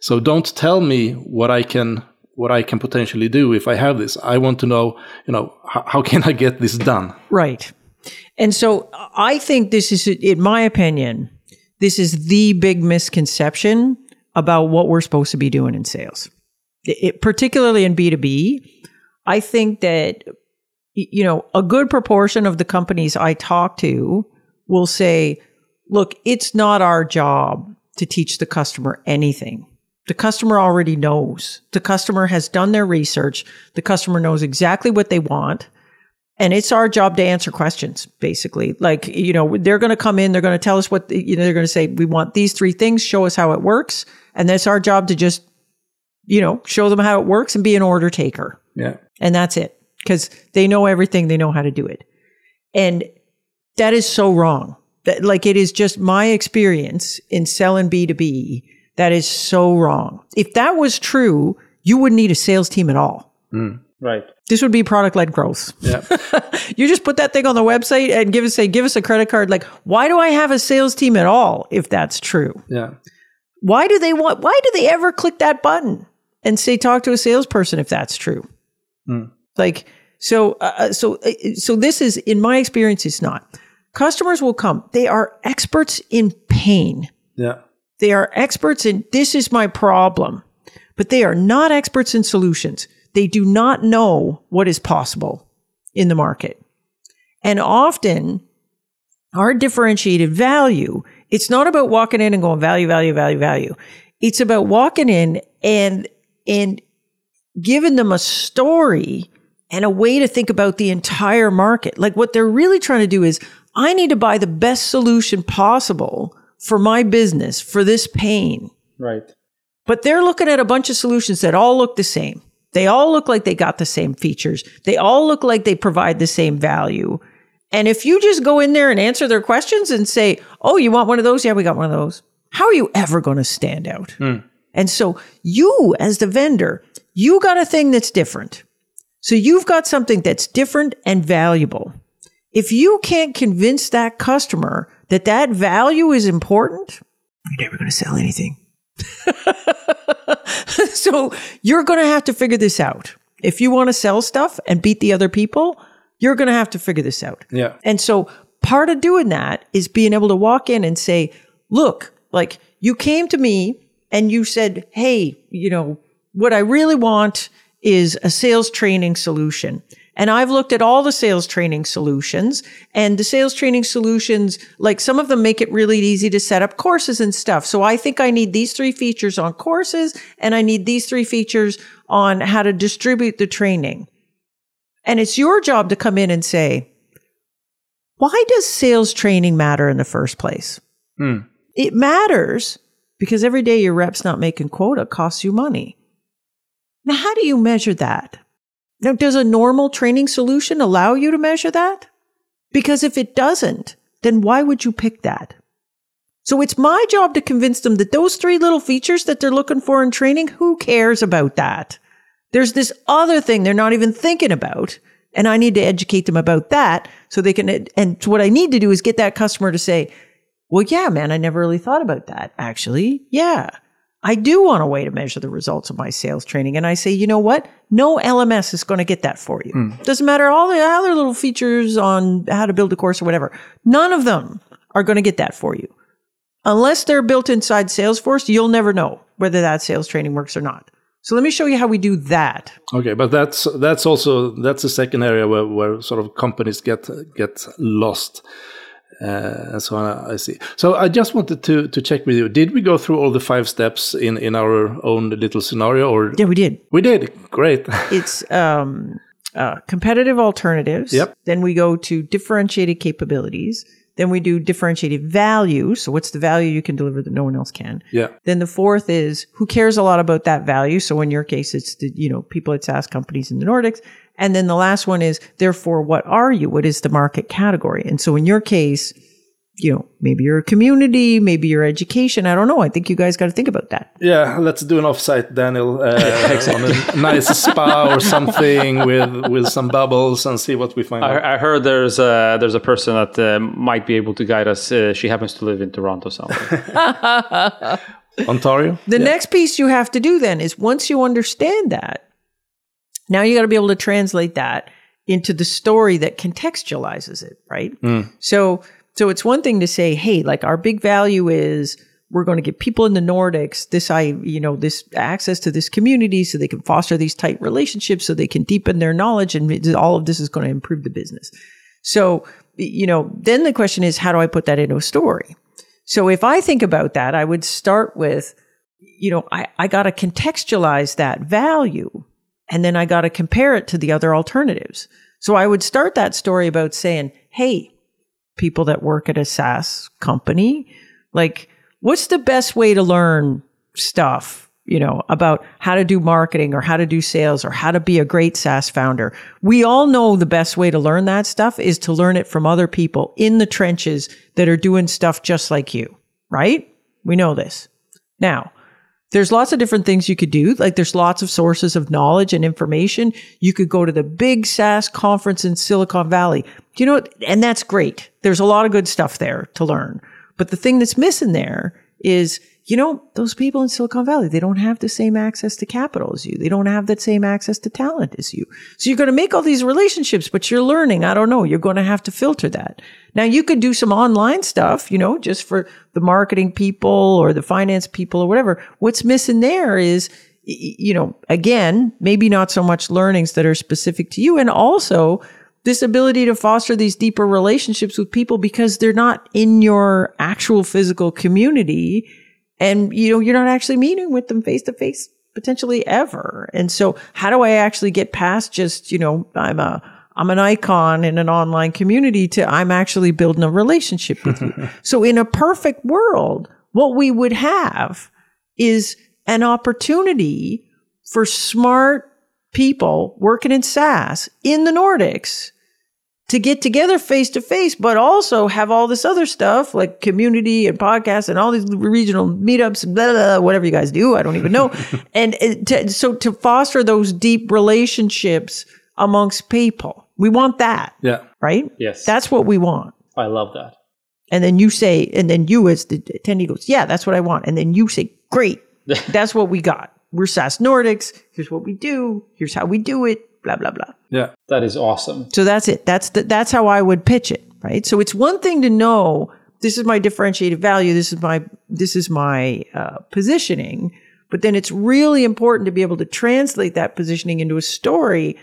So don't tell me what I can what I can potentially do if I have this. I want to know, you know, how, how can I get this done? Right. And so I think this is, in my opinion, this is the big misconception about what we're supposed to be doing in sales, it, particularly in B2B. I think that, you know, a good proportion of the companies I talk to will say, look, it's not our job to teach the customer anything. The customer already knows. The customer has done their research. The customer knows exactly what they want. And it's our job to answer questions, basically. Like, you know, they're going to come in, they're going to tell us what, you know, they're going to say, we want these three things, show us how it works. And that's our job to just, you know, show them how it works and be an order taker. Yeah. And that's it. Because they know everything, they know how to do it. And that is so wrong. That, like, it is just my experience in selling B2B. That is so wrong. If that was true, you wouldn't need a sales team at all. Mm. Right. This would be product led growth. Yeah. You just put that thing on the website and give us say, give us a credit card. Like, why do I have a sales team at all if that's true? yeah. Why do they want, why do they ever click that button and say, talk to a salesperson if that's true? Like, so, uh, so, uh, so this is, in my experience, it's not. Customers will come. They are experts in pain. Yeah. They are experts in this is my problem, but they are not experts in solutions. They do not know what is possible in the market. And often our differentiated value, it's not about walking in and going value, value, value, value. It's about walking in and, and giving them a story and a way to think about the entire market. Like what they're really trying to do is I need to buy the best solution possible for my business for this pain. Right. But they're looking at a bunch of solutions that all look the same. They all look like they got the same features. They all look like they provide the same value. And if you just go in there and answer their questions and say, Oh, you want one of those? Yeah, we got one of those. How are you ever going to stand out? Hmm. And so you, as the vendor, you got a thing that's different. So you've got something that's different and valuable. If you can't convince that customer that that value is important, you're never going to sell anything. so you're going to have to figure this out. If you want to sell stuff and beat the other people, you're going to have to figure this out. Yeah. And so part of doing that is being able to walk in and say, look, like you came to me and you said, Hey, you know, what I really want is a sales training solution. And I've looked at all the sales training solutions and the sales training solutions, like some of them make it really easy to set up courses and stuff. So I think I need these three features on courses and I need these three features on how to distribute the training. And it's your job to come in and say, why does sales training matter in the first place? Hmm. It matters because every day your rep's not making quota costs you money. Now, how do you measure that? Now, does a normal training solution allow you to measure that? Because if it doesn't, then why would you pick that? So it's my job to convince them that those three little features that they're looking for in training, who cares about that? There's this other thing they're not even thinking about. And I need to educate them about that so they can, and what I need to do is get that customer to say, well, yeah, man, I never really thought about that. Actually, yeah, I do want a way to measure the results of my sales training. And I say, you know what? No LMS is going to get that for you. Hmm. Doesn't matter all the other little features on how to build a course or whatever. None of them are going to get that for you. Unless they're built inside Salesforce, you'll never know whether that sales training works or not. So let me show you how we do that. Okay, but that's that's also that's the second area where, where sort of companies get get lost. Uh, and so on, I see. So I just wanted to to check with you. Did we go through all the five steps in in our own little scenario, or Yeah, we did. we did? Great. It's um, uh, competitive alternatives. Yep. Then we go to differentiated capabilities. Then we do differentiated value. So what's the value you can deliver that no one else can? yeah. Then the fourth is who cares a lot about that value. So in your case, it's the, you know, people at SaaS companies in the Nordics. And then the last one is therefore, what are you? What is the market category? And so in your case, you know, maybe you're community, maybe you're education. I don't know. I think you guys got to think about that. Yeah, let's do an offsite, Daniel, uh, on a nice spa or something with with some bubbles and see what we find. out. I, I heard there's a, there's a person that uh, might be able to guide us. Uh, she happens to live in Toronto somewhere. Ontario. The next piece you have to do then is once you understand that, now you got to be able to translate that into the story that contextualizes it, right? So, so it's one thing to say, hey, like our big value is we're going to give people in the Nordics this, I, you know, this access to this community so they can foster these tight relationships, so they can deepen their knowledge, and all of this is going to improve the business. So, you know, then the question is, how do I put that into a story? So if I think about that, I would start with, you know, I, I got to contextualize that value and then I got to compare it to the other alternatives. So I would start that story about saying, Hey, people that work at a SaaS company, like what's the best way to learn stuff? You know, about how to do marketing or how to do sales or how to be a great SaaS founder. We all know the best way to learn that stuff is to learn it from other people in the trenches that are doing stuff just like you, right? We know this. Now, there's lots of different things you could do. Like there's lots of sources of knowledge and information. You could go to the big SaaS conference in Silicon Valley. You know, and that's great. There's a lot of good stuff there to learn. But the thing that's missing there is, you know, those people in Silicon Valley, they don't have the same access to capital as you. They don't have that same access to talent as you. So you're going to make all these relationships, but you're learning. I don't know. You're going to have to filter that. Now you could do some online stuff, you know, just for the marketing people or the finance people or whatever. What's missing there is, you know, again, maybe not so much learnings that are specific to you and also this ability to foster these deeper relationships with people because they're not in your actual physical community. And you know you're not actually meeting with them face to face potentially ever. And so how do i actually get past just you know i'm a i'm an icon in an online community to i'm actually building a relationship with you? So in a perfect world what we would have is an opportunity for smart people working in SaaS in the Nordics to get together face to face, but also have all this other stuff like community and podcasts and all these regional meetups blah, blah, blah, whatever you guys do. I don't even know. and to, so to foster those deep relationships amongst people, we want that, Yeah. right? Yes. That's what we want. I love that. And then you say, and then you as the attendee goes, yeah, that's what I want. And then you say, great, that's what we got. We're SaaS Nordics. Here's what we do. Here's how we do it. Blah blah blah. Yeah. That is awesome. So that's it. That's the, that's how I would pitch it, right? So it's one thing to know this is my differentiated value. This is my this is my uh, positioning, but then it's really important to be able to translate that positioning into a story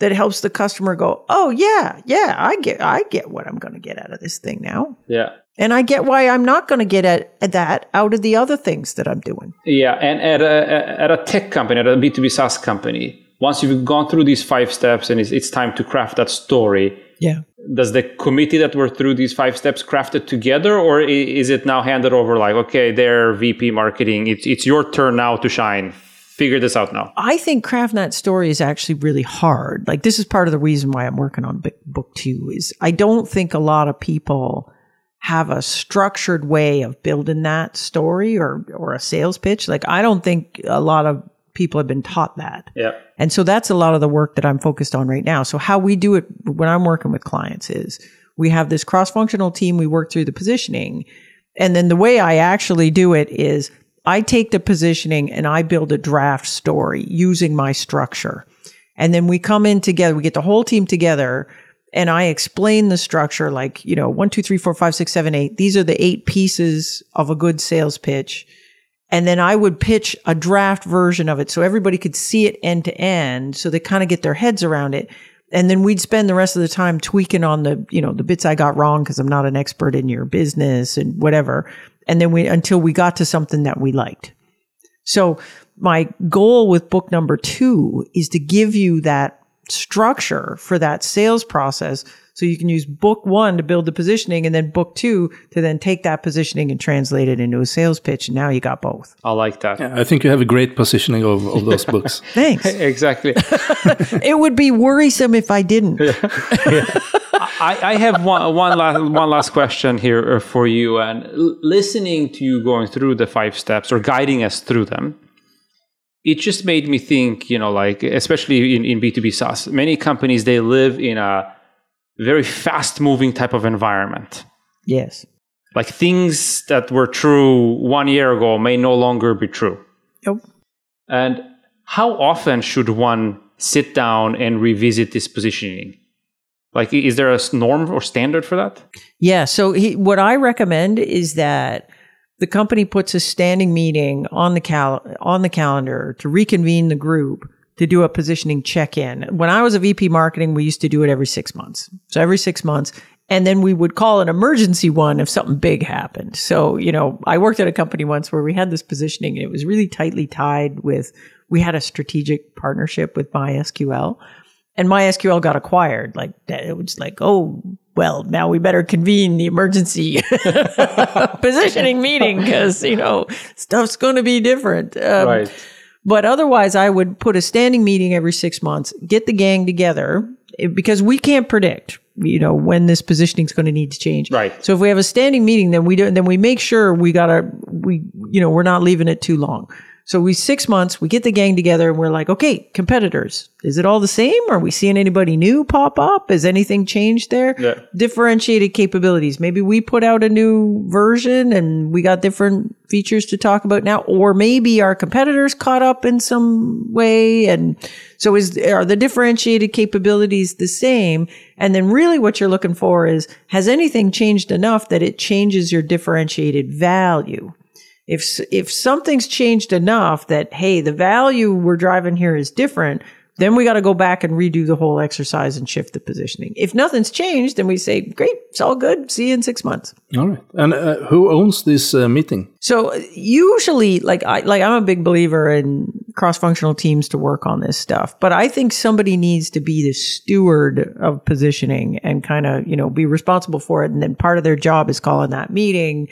that helps the customer go, "Oh yeah, yeah, I get I get what I'm going to get out of this thing now." Yeah. And I get why I'm not going to get at, at that out of the other things that I'm doing. Yeah, and at a at a tech company, at a B two B SaaS company, once you've gone through these five steps and it's, it's time to craft that story, Yeah. does the committee that were through these five steps craft it together, or is it now handed over like, okay, they're VP marketing, it's it's your turn now to shine. Figure this out now. I think crafting that story is actually really hard. Like this is part of the reason why I'm working on book- book two is I don't think a lot of people have a structured way of building that story or or a sales pitch. Like I don't think a lot of people have been taught that. Yeah. And so that's a lot of the work that I'm focused on right now. So how we do it when I'm working with clients is we have this cross-functional team. We work through the positioning. And then the way I actually do it is I take the positioning and I build a draft story using my structure. And then we come in together, we get the whole team together and I explain the structure like, you know, one, two, three, four, five, six, seven, eight. These are the eight pieces of a good sales pitch. And then I would pitch a draft version of it so everybody could see it end to end. So they kind of get their heads around it. And then we'd spend the rest of the time tweaking on the, you know, the bits I got wrong because I'm not an expert in your business and whatever. And then we, until we got to something that we liked. So my goal with book number two is to give you that structure for that sales process. So you can use book one to build the positioning and then book two to then take that positioning and translate it into a sales pitch. And now you got both. I like that. I think you have a great positioning of, of those books. Thanks. Exactly. it would be worrisome if I didn't. I, I have one, one, last, one last question here uh, for you. And listening to you going through the five steps or guiding us through them, it just made me think, you know, like, especially in, in B2B SaaS, many companies, they live in a very fast moving type of environment. Yes. Like things that were true one year ago may no longer be true. Yep. And how often should one sit down and revisit this positioning? Like, is there a norm or standard for that? Yeah. So he, what I recommend is that the company puts a standing meeting on the cal- on the calendar to reconvene the group to do a positioning check-in. When I was a VP marketing, we used to do it every 6 months. So every 6 months and then we would call an emergency one if something big happened. So, you know, I worked at a company once where we had this positioning and it was really tightly tied with we had a strategic partnership with MySQL and MySQL got acquired. Like it was like, oh, well, now we better convene the emergency positioning meeting because you know stuff's going to be different. Um, But otherwise, I would put a standing meeting every six months, get the gang together eh, because we can't predict, you know, when this positioning is going to need to change. Right. So if we have a standing meeting, then we do, then we make sure we gotta, we, you know, we're not leaving it too long. So we six months, we get the gang together and we're like, okay, competitors, is it all the same? Are we seeing anybody new pop up? Has anything changed there? Yeah. Differentiated capabilities. Maybe we put out a new version and we got different features to talk about now, or maybe our competitors caught up in some way. And so is, are the differentiated capabilities the same? And then really what you're looking for is, has anything changed enough that it changes your differentiated value? If if something's changed enough that hey the value we're driving here is different then we got to go back and redo the whole exercise and shift the positioning if nothing's changed then we say great it's all good see you in six months All right. And uh, who owns this uh, meeting? so uh, usually like i like i'm a big believer in cross-functional teams to work on this stuff but i think somebody needs to be the steward of positioning and kind of you know be responsible for it and then part of their job is calling that meeting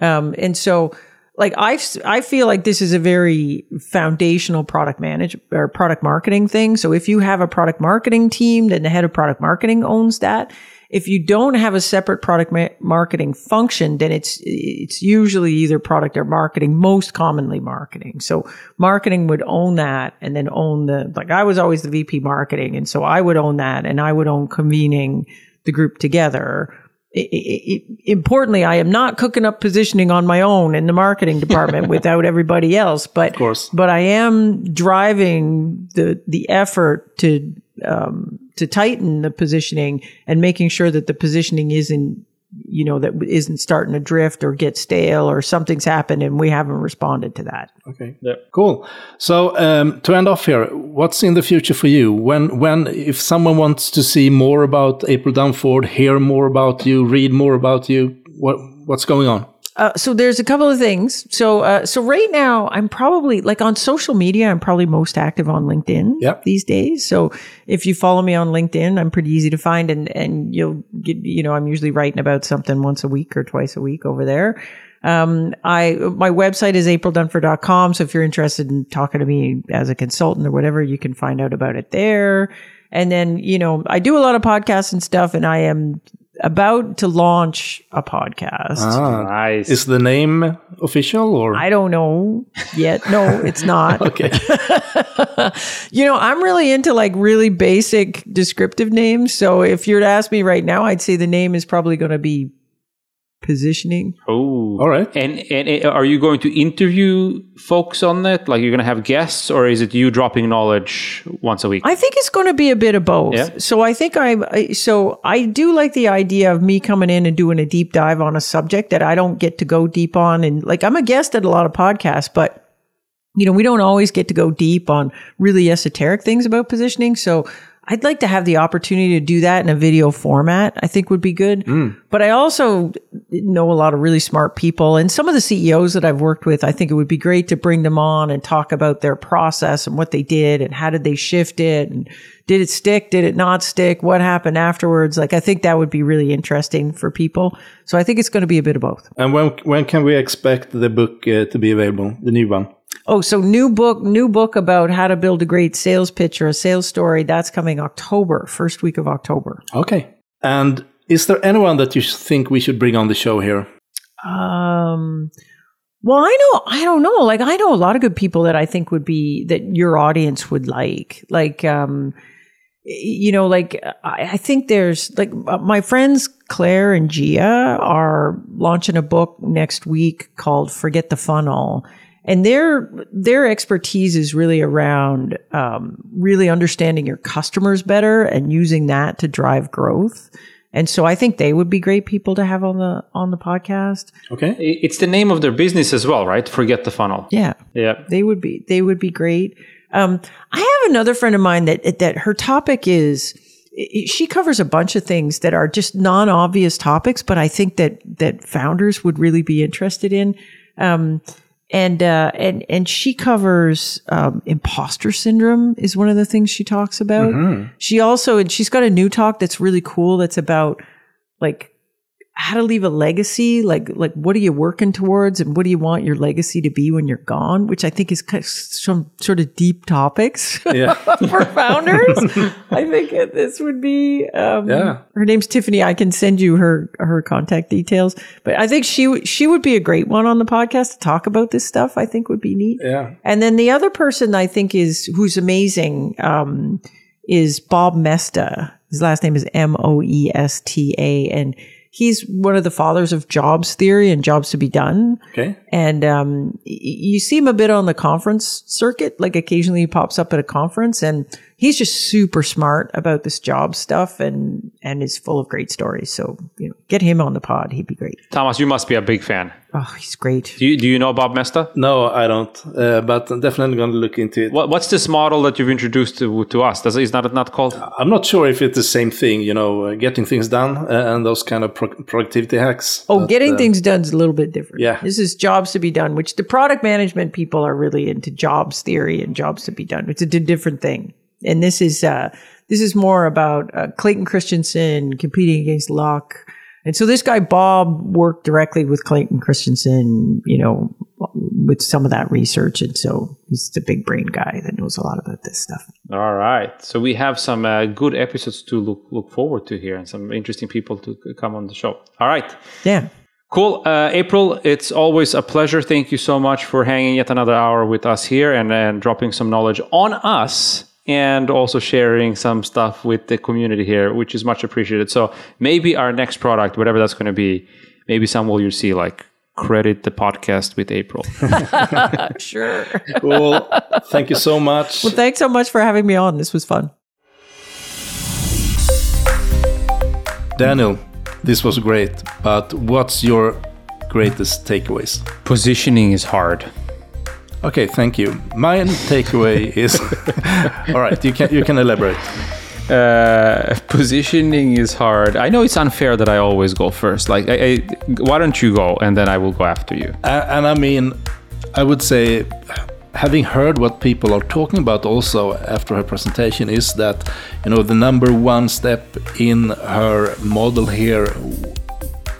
um, and so like I, I feel like this is a very foundational product manage or product marketing thing. So if you have a product marketing team, then the head of product marketing owns that. If you don't have a separate product ma- marketing function, then it's it's usually either product or marketing, most commonly marketing. So marketing would own that and then own the like I was always the VP marketing, and so I would own that and I would own convening the group together Importantly, I am not cooking up positioning on my own in the marketing department without everybody else. But of course. but I am driving the the effort to um, to tighten the positioning and making sure that the positioning isn't you know that isn't starting to drift or get stale or something's happened and we haven't responded to that. Okay. Yeah. Cool. So um, to end off here, what's in the future for you? When, when, if someone wants to see more about April Dunford, hear more about you, read more about you, what, what's going on? Uh, so there's a couple of things. So uh, so right now I'm probably like on social media. I'm probably most active on LinkedIn Yep. these days. So if you follow me on LinkedIn, I'm pretty easy to find, and and you'll get you know I'm usually writing about something once a week or twice a week over there. Um, I my website is aprildunford.com. So if you're interested in talking to me as a consultant or whatever, you can find out about it there. And then you know I do a lot of podcasts and stuff, and I am about to launch a podcast. Ah, nice. Is the name official or? I don't know yet. No, it's not. okay. you know, I'm really into like really basic descriptive names. So if you're to ask me right now, I'd say the name is probably going to be positioning. oh, All right. And and are you going to interview folks on it? Like you're going to have guests, or is it you dropping knowledge once a week? I think it's going to be a bit of both. Yeah. So I think I'm, I, so I do like the idea of me coming in and doing a deep dive on a subject that I don't get to go deep on. And like I'm a guest at a lot of podcasts, but you know, we don't always get to go deep on really esoteric things about positioning. So I'd like to have the opportunity to do that in a video format. I think would be good. But I also know a lot of really smart people and some of the CEOs that I've worked with. I think it would be great to bring them on and talk about their process and what they did and how did they shift it and did it stick? Did it not stick? What happened afterwards? Like, I think that would be really interesting for people. So I think it's going to be a bit of both. And when when can we expect the book uh, to be available, the new one? Oh, so new book, new book about how to build a great sales pitch or a sales story. That's coming October, first week of October. Okay. And is there anyone that you think we should bring on the show here? Um, well, I know, I don't know. Like, I know a lot of good people that I think would be that your audience would like. Like, um, you know, like I, I think there's like uh, my friends Claire and Gia are launching a book next week called "Forget the Funnel." And their their expertise is really around um, really understanding your customers better and using that to drive growth. And so I think they would be great people to have on the on the podcast. Okay. It's the name of their business as well, right? Forget the funnel. Yeah. Yeah. They would be they would be great. Um, I have another friend of mine that that her topic is she covers a bunch of things that are just non-obvious topics, but I think that that founders would really be interested in. Um, and uh, and and she covers um, imposter syndrome is one of the things she talks about. She also and she's got a new talk that's really cool. That's about like how to leave a legacy like like what are you working towards and what do you want your legacy to be when you're gone which i think is kind of some sort of deep topics Yeah. for founders i think this would be um, Yeah. her name's tiffany i can send you her her contact details but i think she would she would be a great one on the podcast to talk about this stuff i think would be neat Yeah. and then the other person I think is who's amazing um, is Bob Moesta. His last name is M O E S T A, and he's one of the fathers of jobs theory and jobs to be done. Okay. And um, y- you see him a bit on the conference circuit. Like occasionally he pops up at a conference, and he's just super smart about this job stuff, and and is full of great stories. So you know, get him on the pod; he'd be great. Thomas, you must be a big fan. Oh, he's great. Do you, do you know Bob Moesta? No, I don't. Uh, but I'm definitely going to look into it. What, what's this model that you've introduced to, to us? Does, is that not called? I'm not sure if it's the same thing, you know, uh, getting things done uh, and those kind of pro- productivity hacks. Oh, But, getting uh, things done is a little bit different. Yeah. This is jobs to be done, which the product management people are really into jobs theory and jobs to be done. It's a different thing. And this is, uh, this is more about uh, Clayton Christensen competing against Luck. And so this guy, Bob, worked directly with Clayton Christensen, you know, with some of that research. And so he's the big brain guy that knows a lot about this stuff. All right. So we have some uh, good episodes to look look forward to here, and some interesting people to come on the show. All right. Yeah. Cool. Uh, April, it's always a pleasure. Thank you so much for hanging yet another hour with us here and, and dropping some knowledge on us and also sharing some stuff with the community here, which is much appreciated. So maybe our next product, whatever that's going to be, maybe some will you see like credit the podcast with April. Sure. Cool. Thank you so much. well, thanks so much for having me on. This was fun. Daniel, this was great. But what's your greatest takeaways? Positioning is hard. Okay, thank you. My takeaway is all right. You can you can elaborate. Uh, positioning is hard. I know it's unfair that I always go first. Like, I, I, why don't you go and then I will go after you? And I mean, I would say, having heard what people are talking about also after her presentation is that, you know, the number one step in her model here,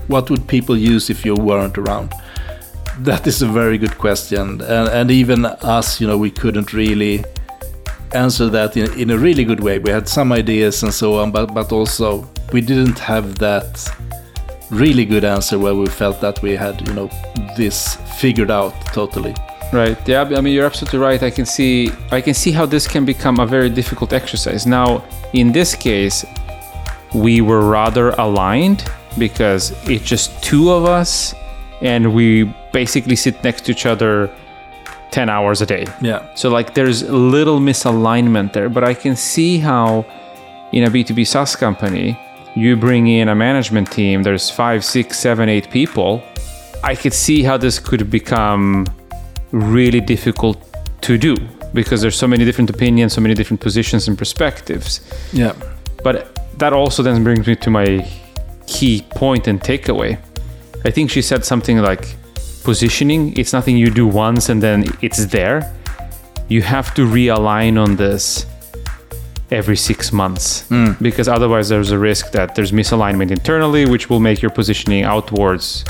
what would people use if you weren't around? That is a very good question. And, and even us, you know, we couldn't really answer that in, in a really good way. We had some ideas and so on, but, but also we didn't have that really good answer where we felt that we had, you know, this figured out totally. Right. Yeah. I mean, you're absolutely right. I can see. I can see how this can become a very difficult exercise. Now, in this case, we were rather aligned because it's just two of us, and we basically sit next to each other ten hours a day. Yeah. So like there's little misalignment there, but I can see how in a B2B SaaS company, you bring in a management team, there's five, six, seven, eight people. I could see how this could become really difficult to do because there's so many different opinions, so many different positions and perspectives. Yeah. But that also then brings me to my key point and takeaway. I think she said something like positioning, it's nothing you do once and then it's there. You have to realign on this every six months mm. because otherwise there's a risk that there's misalignment internally, which will make your positioning outwards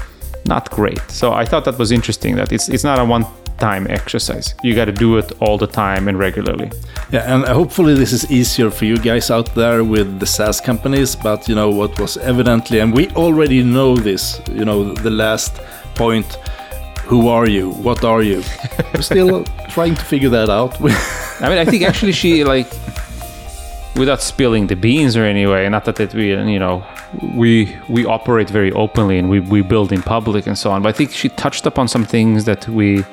not great. So I thought that was interesting that it's it's not a one time exercise. You got to do it all the time and regularly. Yeah, and uh, hopefully this is easier for you guys out there with the SaaS companies. But you know what was evidently, and we already know this. You know the last point. Who are you? What are you? We're still trying to figure that out. I mean, I think actually she like, without spilling the beans or anyway, not that that we you know we we operate very openly and we we build in public and so on. But I think she touched upon some things that we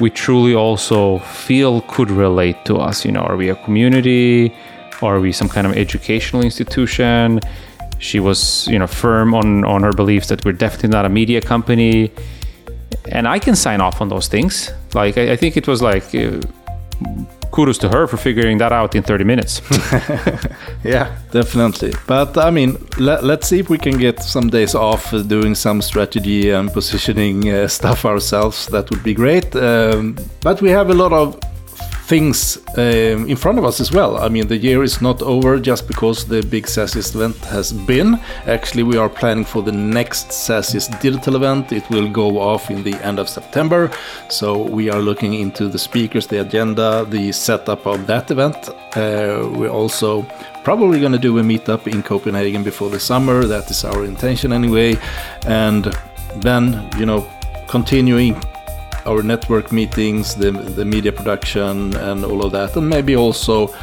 we truly also feel could relate to us. You know, are we a community? Are we some kind of educational institution? She was, you know, firm on on her beliefs that we're definitely not a media company, and I can sign off on those things. Like I, I think it was like. Uh, kudos to her for figuring that out in 30 minutes. yeah, definitely. But I mean, let, let's see if we can get some days off doing some strategy and positioning uh, stuff ourselves. That would be great. Um, but we have a lot of things um, in front of us as well. I mean, the year is not over just because the big SaaSiest event has been. Actually, we are planning for the next SaaSiest digital event. It will go off in the end of September. So we are looking into the speakers, the agenda, the setup of that event. Uh, we're also probably going to do a meetup in Copenhagen before the summer. That is our intention anyway. And then, you know, continuing our network meetings, the, the media production, and all of that, and maybe also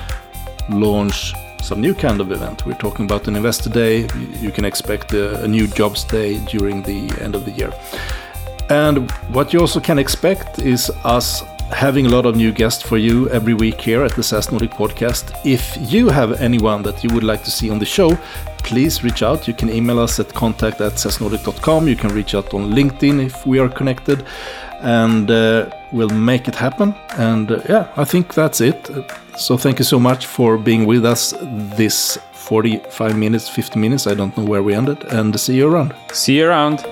launch some new kind of event. We're talking about an investor day. You can expect a, a, new jobs day during the end of the year. And what you also can expect is us having a lot of new guests for you every week here at the SaaS Nordic podcast. If you have anyone that you would like to see on the show, please reach out. You can email us at contact at. You can reach out on LinkedIn if we are connected and uh, we'll make it happen. And uh, yeah, I think that's it. So thank you so much for being with us this 45 minutes, 50 minutes. I don't know where we ended. And see you around. See you around.